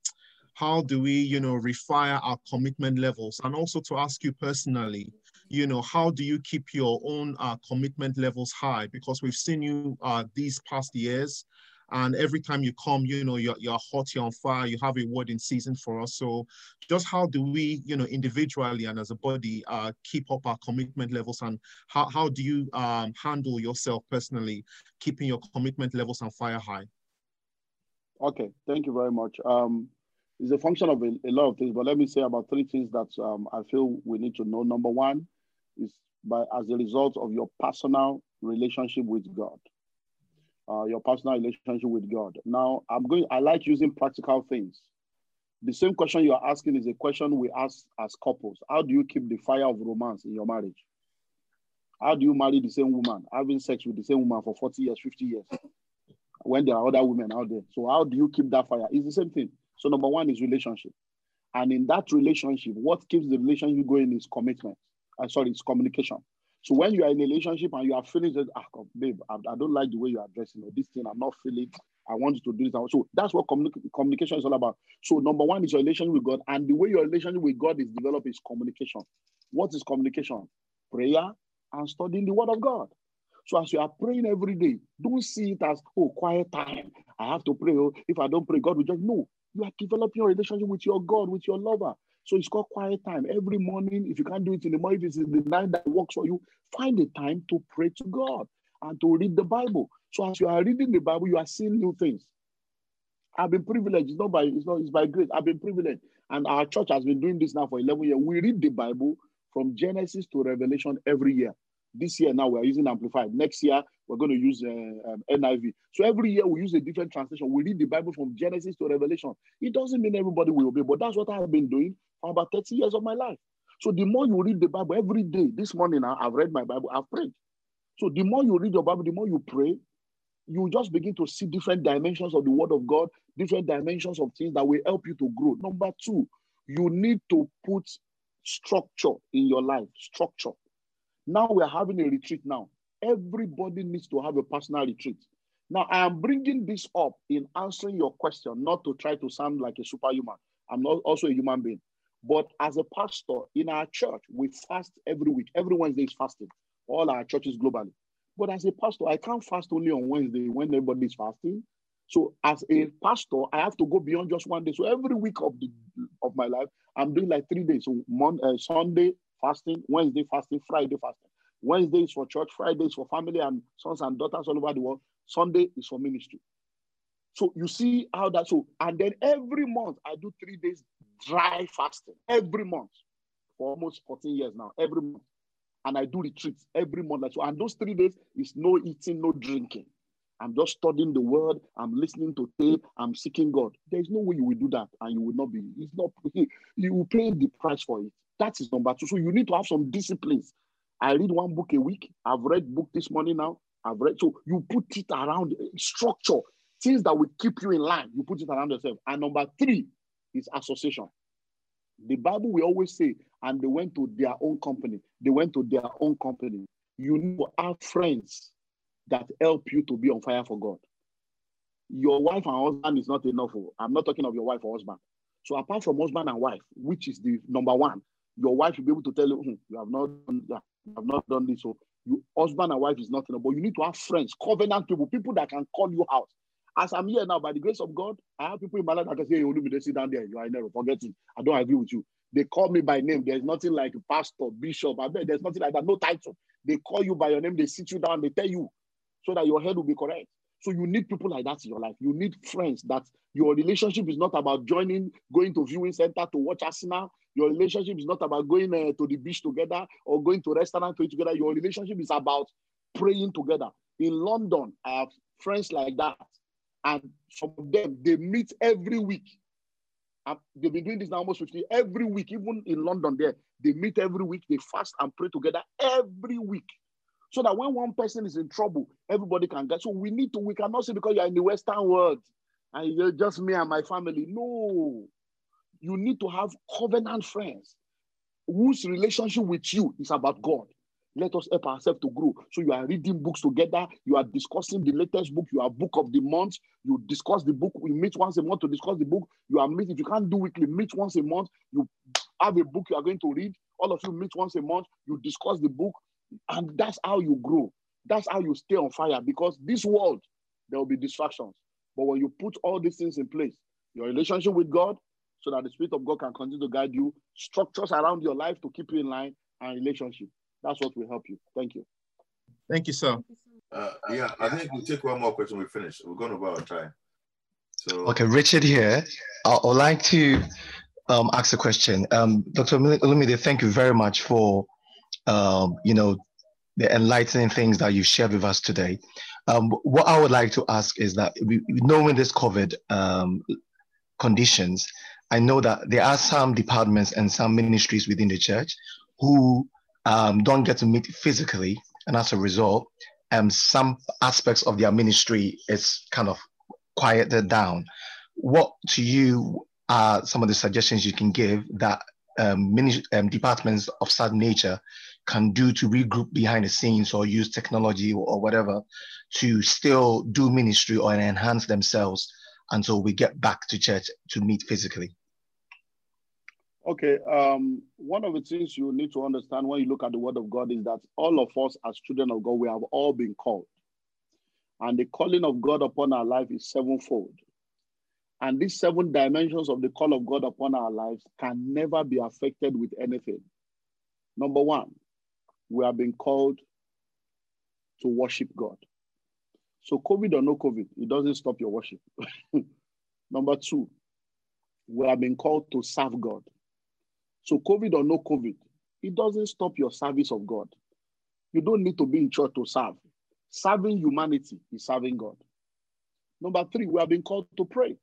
how do we, you know, refire our commitment levels? And also to ask you personally, you know, how do you keep your own uh, commitment levels high? Because we've seen you uh, these past years And every time you come, you know, you're, you're hot, you're on fire, you have a word in season for us. So just how do we, you know, individually and as a body, uh, keep up our commitment levels and how, how do you um, handle yourself personally, keeping your commitment levels on fire high? Okay, thank you very much. Um, it's a function of a, a, lot of things, but let me say about three things that um, I feel we need to know. Number one is by as a result of your personal relationship with God uh, your personal relationship with God. Now, I'm going. I like using practical things. The same question you are asking is a question we ask as couples. How do you keep the fire of romance in your marriage? How do you marry the same woman, having sex with the same woman for 40 years, 50 years, when there are other women out there? So, how do you keep that fire? It's the same thing. So, number one is relationship. And in that relationship, what keeps the relationship going is commitment. Uh, sorry, it's communication. So when you are in a relationship and you are feeling that, ah, babe, I, I, don't like the way you are dressing or this thing, I'm not feeling, I want you to do this. So that's what communi- communication is all about. So number one is your relationship with God. And the way your relationship with God is developed is communication. What is communication? Prayer and studying the word of God. So as you are praying every day, don't see it as, oh, quiet time. I have to pray. Oh, if I don't pray, God will just, no. You are developing your relationship with your God, with your lover. So it's called quiet time. Every morning, if you can't do it in the morning, if it's the night that works for you, find a time to pray to God and to read the Bible. So as you are reading the Bible, you are seeing new things. I've been privileged. It's not by it's not it's by grace. I've been privileged. And our church has been doing this now for 11 years. We read the Bible from Genesis to Revelation every year. This year now we're using Amplified. Next year we're going to use uh, um, NIV. So every year we use a different translation. We read the Bible from Genesis to Revelation. It doesn't mean everybody will obey, but that's what I've been doing for about 30 years of my life. So the more you read the Bible every day, this morning now, I've read my Bible, I've prayed. So the more you read your Bible, the more you pray, you just begin to see different dimensions of the Word of God, different dimensions of things that will help you to grow. Number two, you need to put structure in your life. Structure. Now we're having a retreat now. Everybody needs to have a personal retreat. Now, I am bringing this up in answering your question, not to try to sound like a superhuman. I'm not also a human being. But as a pastor in our church, we fast every week. Every Wednesday is fasting. All our churches globally. But as a pastor, I can't fast only on Wednesday when everybody is fasting. So as a pastor, I have to go beyond just one day. So every week of the of my life, I'm doing like three days. So Monday, uh, Sunday fasting, Wednesday fasting, Friday fasting. Wednesday is for church, Friday is for family and sons and daughters all over the world. Sunday is for ministry. So you see how that so, and then every month I do three days dry fasting every month for almost 14 years now, every month. And I do retreats every month. So, and those three days is no eating, no drinking. I'm just studying the word. I'm listening to tape. I'm seeking God. There's no way you will do that and you will not be. It's not. You will pay the price for it. That is number two. So you need to have some disciplines. I read one book a week. I've read book this morning now. I've read. So you put it around eh, structure, things that will keep you in line. You put it around yourself. And number three is association. The Bible will always say, and they went to their own company. They went to their own company. You need to have friends that help you to be on fire for God. Your wife and husband is not enough. Oh. I'm not talking of your wife or husband. So apart from husband and wife, which is the number one, your wife will be able to tell you, hmm, you have not done that, you have not done this. So you husband and wife is nothing, but you need to have friends, covenant people, people that can call you out. As I'm here now, by the grace of God, I have people in my life that can say, hey, they sit down there. You are in error. Forget it. I don't agree with you. They call me by name. There's nothing like a pastor, bishop. I bet there's nothing like that. No title. They call you by your name. They sit you down. They tell you so that your head will be correct. So you need people like that in your life. You need friends that your relationship is not about joining, going to viewing center to watch Arsenal. Your relationship is not about going uh, to the beach together or going to restaurant to eat together. Your relationship is about praying together. In London, I have friends like that. And some of them, they meet every week. And they've been doing this now almost 50 every week, even in London there. They meet every week, they fast and pray together every week. So that when one person is in trouble, everybody can get. So we need to, we cannot say because you're in the Western world and you're just me and my family. No. You need to have covenant friends whose relationship with you is about God. Let us help ourselves to grow. So you are reading books together. You are discussing the latest book. You are book of the month. You discuss the book. We meet once a month to discuss the book. You are meeting. If you can't do weekly, meet once a month. You have a book you are going to read. All of you meet once a month. You discuss the book. And that's how you grow. That's how you stay on fire because this world, there will be distractions. But when you put all these things in place, your relationship with God, so that the Spirit of God can continue to guide you, structures around your life to keep you in line, and relationship. That's what will help you. Thank you. Thank you, sir. Uh, yeah, I think we'll take one more question. We finish. We're going over our time. So okay, Richard here. I would like to um, ask a question. Um, Dr. Olumide, thank you very much for um, you know the enlightening things that you shared with us today. Um, what I would like to ask is that we, knowing this COVID um, conditions, I know that there are some departments and some ministries within the church who um, don't get to meet physically, and as a result, um, some aspects of their ministry is kind of quieted down. What to you are some of the suggestions you can give that um, many um, departments of such nature can do to regroup behind the scenes or use technology or, whatever to still do ministry or enhance themselves until we get back to church to meet physically? Okay, um, one of the things you need to understand when you look at the Word of God is that all of us, as children of God, we have all been called. And the calling of God upon our life is sevenfold. And these seven dimensions of the call of God upon our lives can never be affected with anything. Number one, we have been called to worship God. So, COVID or no COVID, it doesn't stop your worship. Number two, we have been called to serve God. So, COVID or no COVID, it doesn't stop your service of God. You don't need to be in church to serve. Serving humanity is serving God. Number three, we have been called to pray.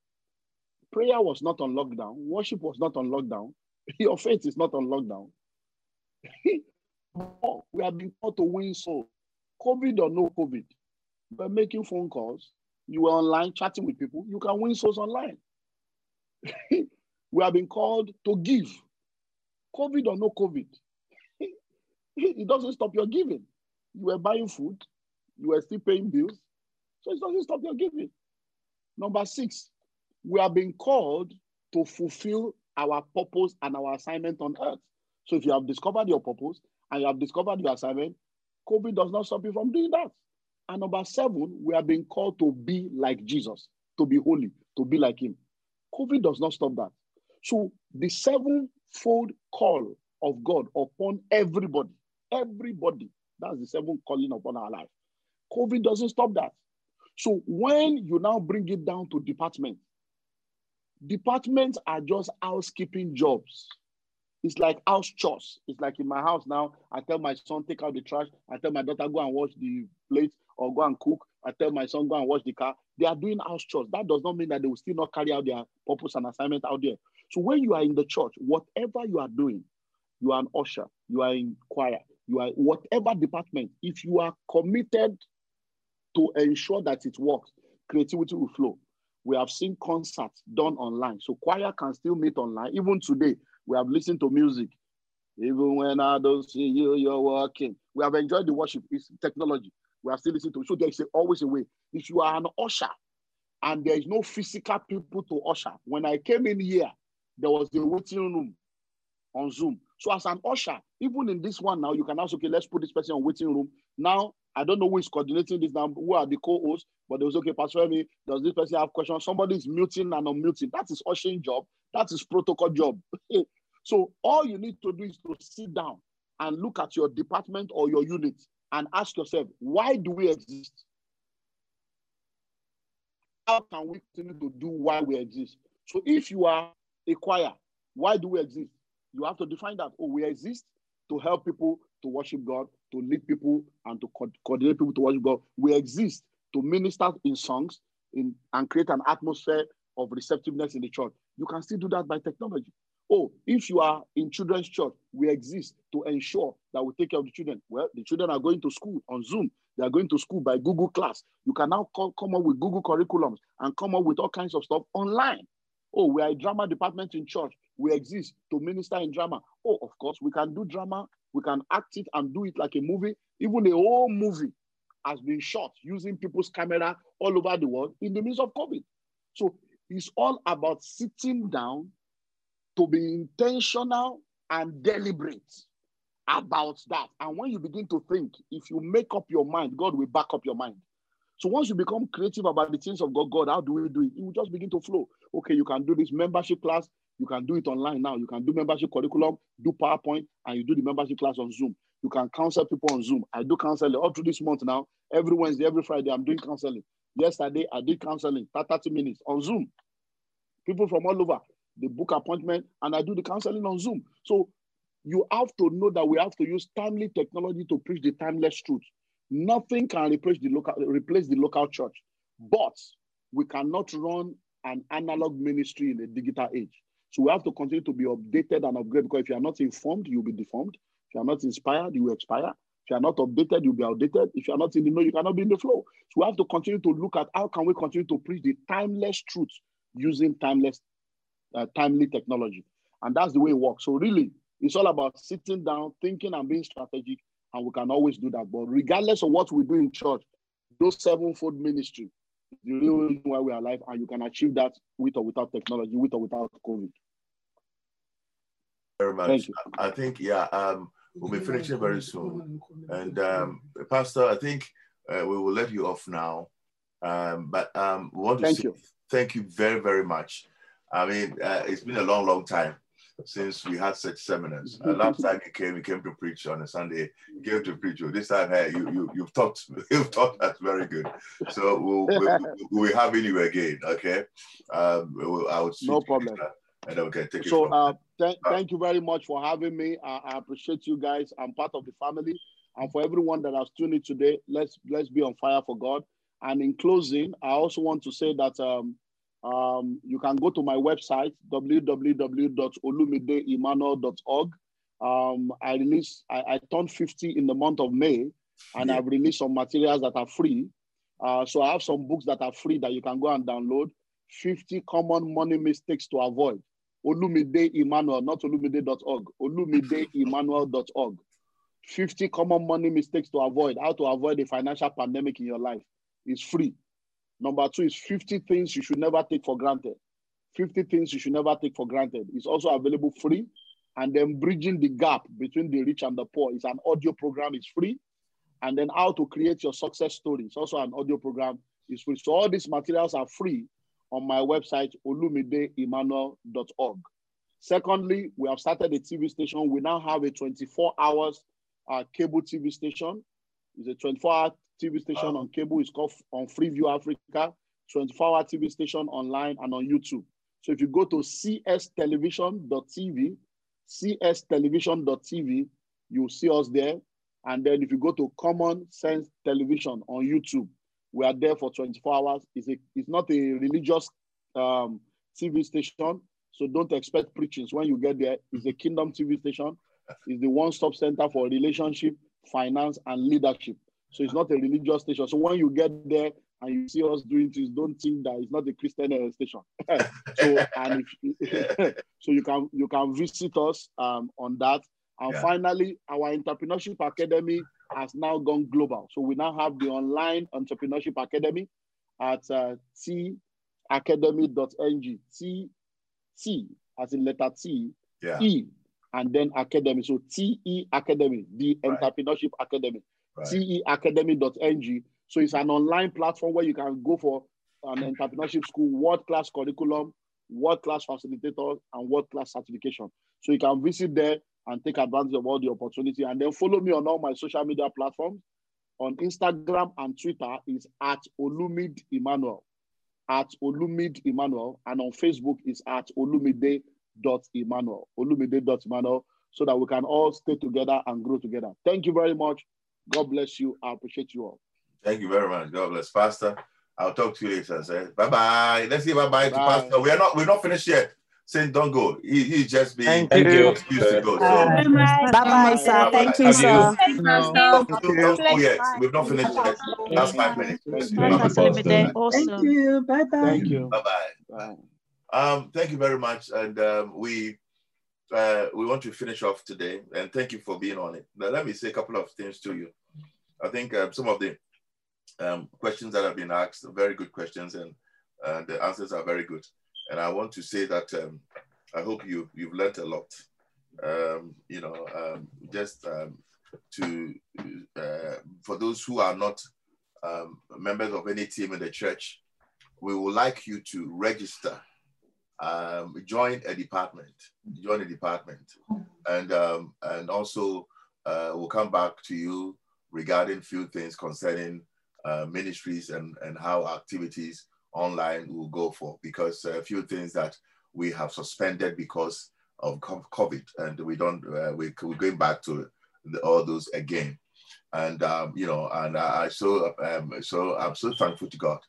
Prayer was not on lockdown, worship was not on lockdown, your faith is not on lockdown. we have been called to win souls. COVID or no COVID, by making phone calls, you are online chatting with people, you can win souls online. we have been called to give. COVID or no COVID, it doesn't stop your giving. You were buying food, you were still paying bills, so it doesn't stop your giving. Number six, we are being called to fulfill our purpose and our assignment on earth. So if you have discovered your purpose and you have discovered your assignment, COVID does not stop you from doing that. And number seven, we are being called to be like Jesus, to be holy, to be like him. COVID does not stop that. So the sevenfold call of God upon everybody, everybody, that's the seventh calling upon our life. COVID doesn't stop that. So when you now bring it down to department, departments are just housekeeping jobs. It's like house chores. It's like in my house now. I tell my son, take out the trash. I tell my daughter, go and wash the plates or go and cook. I tell my son, go and wash the car. They are doing house chores. That does not mean that they will still not carry out their purpose and assignment out there. So when you are in the church, whatever you are doing, you are an usher, you are in choir, you are whatever department, if you are committed to ensure that it works, creativity will flow. We have seen concerts done online. So choir can still meet online. Even today, we have listened to music. Even when I don't see you, you're working. We have enjoyed the worship. It's technology. We have still listened to it. So there's always a way. If you are an usher and there is no physical people to usher, when I came in here, there was a waiting room on Zoom. So as an usher, even in this one now, you can ask, okay, let's put this person on waiting room. Now, I don't know who is coordinating this now, who are the co-hosts, but it was okay, Pastor me, does this person have questions? Somebody is muting and unmuting. That is ushering job. That is protocol job. so all you need to do is to sit down and look at your department or your unit and ask yourself, why do we exist? How can we continue to do why we exist? So if you are a choir, why do we exist? You have to define that. Oh, we exist to help people to worship God, to lead people, and to co- coordinate people to worship God. We exist to minister in songs in, and create an atmosphere of receptiveness in the church. You can still do that by technology. Oh, if you are in children's church, we exist to ensure that we take care of the children. Well, the children are going to school on Zoom. They are going to school by Google Class. You can now come, come up with Google curriculums and come up with all kinds of stuff online. Oh, we are a drama department in church. We exist to minister in drama. Oh, of course, we can do drama. We can act it and do it like a movie. Even a whole movie has been shot using people's camera all over the world in the midst of COVID. So it's all about sitting down to be intentional and deliberate about that. And when you begin to think, if you make up your mind, God will back up your mind. So once you become creative about the things of God, God, how do we do it? It will just begin to flow. Okay, you can do this membership class. You can do it online now. You can do membership curriculum, do PowerPoint, and you do the membership class on Zoom. You can counsel people on Zoom. I do counseling all through this month now. Every Wednesday, every Friday, I'm doing counseling. Yesterday, I did counseling, 30 minutes on Zoom. People from all over, they book appointment, and I do the counseling on Zoom. So you have to know that we have to use timely technology to preach the timeless truth. Nothing can replace the local replace the local church, but we cannot run an analog ministry in a digital age. So we have to continue to be updated and upgraded because if you are not informed, you'll be deformed. If you are not inspired, you will expire. If you are not updated, you'll be outdated. If you are not in the know, you cannot be in the flow. So we have to continue to look at how can we continue to preach the timeless truth using timeless, uh, timely technology. And that's the way it works. So really, it's all about sitting down, thinking and being strategic, and we can always do that. But regardless of what we do in church, those sevenfold ministry the real reason why we are alive, and you can achieve that with or without technology, with or without COVID. Very much. I think, yeah, um, we'll be finishing very soon. And um, Pastor, I think uh, we will let you off now. Um, but um, we want to thank say you. thank you very, very much. I mean, uh, it's been a long, long time since we had such seminars. Uh, last time you came, you came to preach on a Sunday. You came to preach. This time, hey, you you you've taught you've taught us very good. So we'll we'll, we'll have you again. Okay. Um, we'll, I would no problem. And then we can take it. So, from uh, th- thank you very much for having me. I, I appreciate you guys. I'm part of the family, and for everyone that has tuned in today, let's let's be on fire for God. And in closing, I also want to say that um, um, you can go to my website, www.olumideemmanuel.org. Um, I released, I, I, turned 50 in the month of May, and yeah. I've released some materials that are free. Uh, so I have some books that are free that you can go and download. 50 common money mistakes to avoid. Olumide Emmanuel, not olumide.org, olumideemmanuel.org. 50 common money mistakes to avoid, how to avoid a financial pandemic in your life. is free. Number two is 50 things you should never take for granted. 50 things you should never take for granted. It's also available free. And then bridging the gap between the rich and the poor is an audio program, is free. And then how to create your success story. It's also an audio program, is free. So all these materials are free on my website, olumideemmanuel.org. Secondly, we have started a TV station. We now have a 24 hours uh, cable TV station. It's a 24 hour TV station on cable. It's called on Freeview Africa, 24 hour TV station online and on YouTube. So if you go to cstelevision.tv, cstelevision.tv, you'll see us there. And then if you go to Common Sense Television on YouTube, we are there for 24 hours. It's, a, it's not a religious um, TV station, so don't expect preachings when you get there. It's a kingdom TV station. It's the one-stop center for relationship, finance, and leadership. So it's not a religious station. So when you get there and you see us doing things, don't think that it's not a Christian station. so and if, so you can you can visit us um, on that. And yeah. finally, our entrepreneurship academy has now gone global. So we now have the online entrepreneurship academy at uh, teacademy.ng. T T as in letter T yeah. E and then academy. So T E Academy, the Right. entrepreneurship academy. Right. teacademy.ng. So it's an online platform where you can go for an entrepreneurship school, world class curriculum, world class facilitator, and world class certification. So you can visit there and take advantage of all the opportunity. And then follow me on all my social media platforms. On Instagram and Twitter is at Olumide Emmanuel, at Olumide Emmanuel, and on Facebook is at Olumide.Emmanuel, Olumide.Emmanuel, so that we can all stay together and grow together. Thank you very much. God bless you. I appreciate you all. Thank you very much. God bless. Pastor, I'll talk to you later. Say bye bye. Let's say bye bye to Bye. Pastor. We are not we're not finished yet. Saying don't go. He, he's just being Thank you. excused to go. So Bye. Bye bye, sir. Thank you, sir. don't, don't go yet. We've not finished yet. Last five minutes. Thank you. Pastor Olumide. Awesome. Thank you. Bye bye. Thank you. Bye bye. Bye. Um, thank you very much, and um, we uh, we want to finish off today, and thank you for being on it. Now, let me say a couple of things to you. I think um, some of the um, questions that have been asked are very good questions, and uh, the answers are very good. And I want to say that um, I hope you you've learned a lot. Um, you know, um, just um, to uh, for those who are not members of any team in the church, we would like you to register, um, join a department, join a department, and um, and also uh, we'll come back to you regarding few things concerning uh, ministries and and how activities online will go for. Because a few things that we have suspended because of COVID and we don't uh, we, we're going back to the, all those again. And um, you know, and I, I so um, so I'm so thankful to God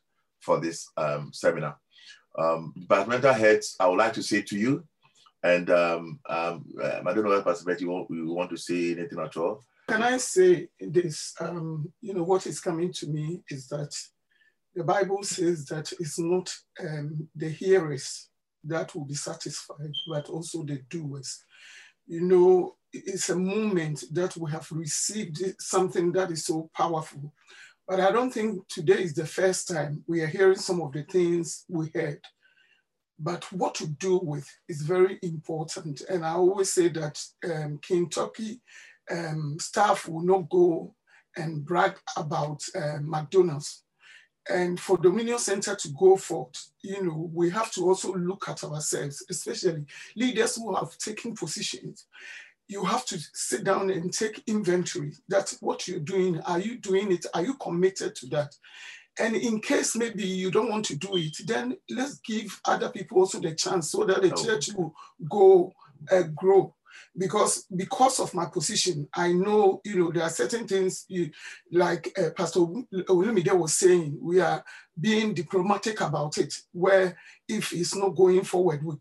for this um, seminar. Um, departmental heads, I would like to say to you, and um, um, um I don't know if Pastor you want, you want to say anything at all. Can I say this? Um, you know, what is coming to me is that the Bible says that it's not um, the hearers that will be satisfied, but also the doers. You know, it's a moment that we have received something that is so powerful. But I don't think today is the first time we are hearing some of the things we heard. But what to do with is very important. And I always say that um, Kentucky um, staff will not go and brag about uh, McDonald's. And for Dominion Center to go forth, you know, we have to also look at ourselves, especially leaders who have taken positions you have to sit down and take inventory. That's what you're doing. Are you doing it? Are you committed to that? And in case maybe you don't want to do it, then let's give other people also the chance so that the oh. church will go uh, grow. Because because of my position, I know you know there are certain things you, like uh, Pastor Olumide was saying. We are being diplomatic about it. Where if it's not going forward, we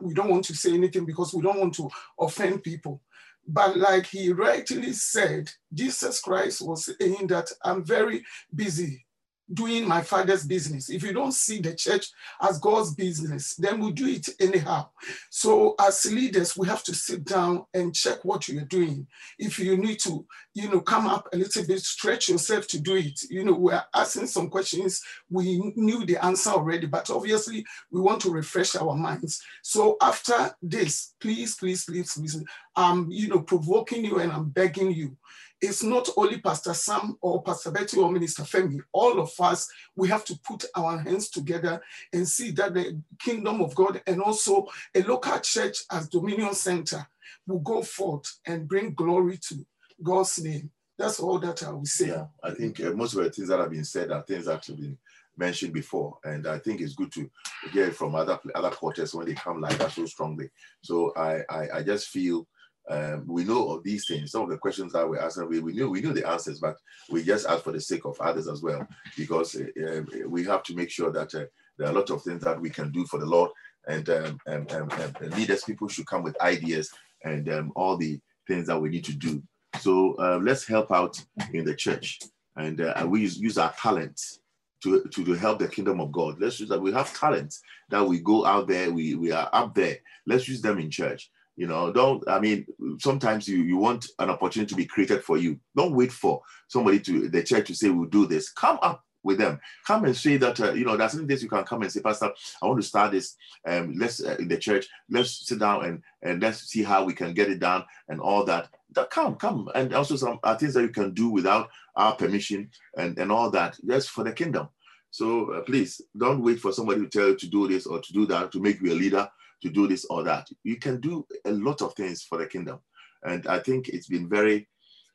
we don't want to say anything because we don't want to offend people. But like he rightly said, Jesus Christ was saying that I'm very busy doing my father's business. If you don't see the church as God's business, then we do it anyhow. So as leaders, we have to sit down and check what you're doing. If you need to, you know, come up a little bit, stretch yourself to do it. You know, we're asking some questions. We knew the answer already, but obviously we want to refresh our minds. So after this, please, please, please, please, I'm, you know, provoking you and I'm begging you it's not only Pastor Sam or Pastor Betty or Minister Femi. All of us, we have to put our hands together and see that the kingdom of God and also a local church as Dominion Center will go forth and bring glory to God's name. That's all that I will say. Yeah, I think uh, most of the things that have been said are things that have been mentioned before, and I think it's good to hear from other other quarters when they come like that so strongly. So I I, I just feel um, we know of these things. Some of the questions that we're asking, we, we knew we knew the answers, but we just ask for the sake of others as well, because uh, we have to make sure that uh, there are a lot of things that we can do for the Lord, and, um, and, and, and leaders, people should come with ideas and um, all the things that we need to do. So uh, let's help out in the church, and uh, we use, use our talents to, to, to help the kingdom of God. Let's use that we have talents that we go out there, we, we are up there. Let's use them in church you know, don't, I mean, sometimes you, you want an opportunity to be created for you. Don't wait for somebody to, the church to say, we'll do this. Come up with them. Come and say that, uh, you know, there's something this you can come and say, Pastor, I want to start this. Um, let's, uh, in the church, let's sit down and, and let's see how we can get it done and all that. that come, come. And also some uh, things that you can do without our permission and, and all that. Just for the kingdom. So uh, please don't wait for somebody to tell you to do this or to do that to make you a leader to do this or that. You can do a lot of things for the kingdom. And I think it's been very,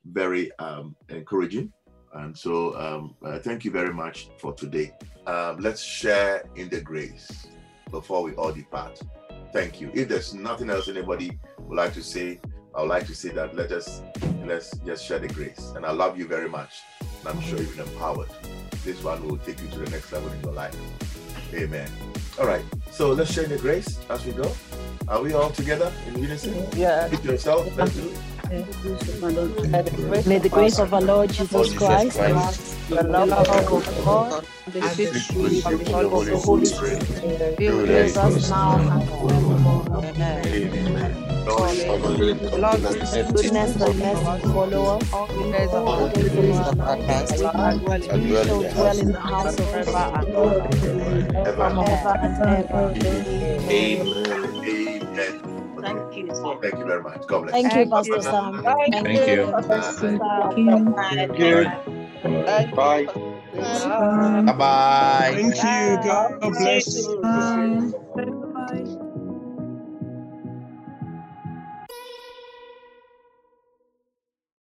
very um, encouraging. And so um, uh, thank you very much for today. Um, let's share in the grace before we all depart. Thank you. If there's nothing else anybody would like to say, I would like to say that let us let's just share the grace. And I love you very much. And I'm sure you've been empowered. This one will take you to the next level in your life. Amen. All right. So let's share the grace as we go. Are we all together in unison? Yeah. Hit yourself. Let's do it. May the grace of our Lord Jesus Christ, the love of God, the sweet of the Holy Spirit, be with us now and forevermore. Amen. Goodness and mercy follow us all the days of our lives. We shall dwell in the house of God forever and ever. Amen. Thank you. Thank you very much. God bless. Thank you, Pastor Sam. Thank you. Thank you. Thank you. Bye. Bye bye. Thank you. God bless. Bye.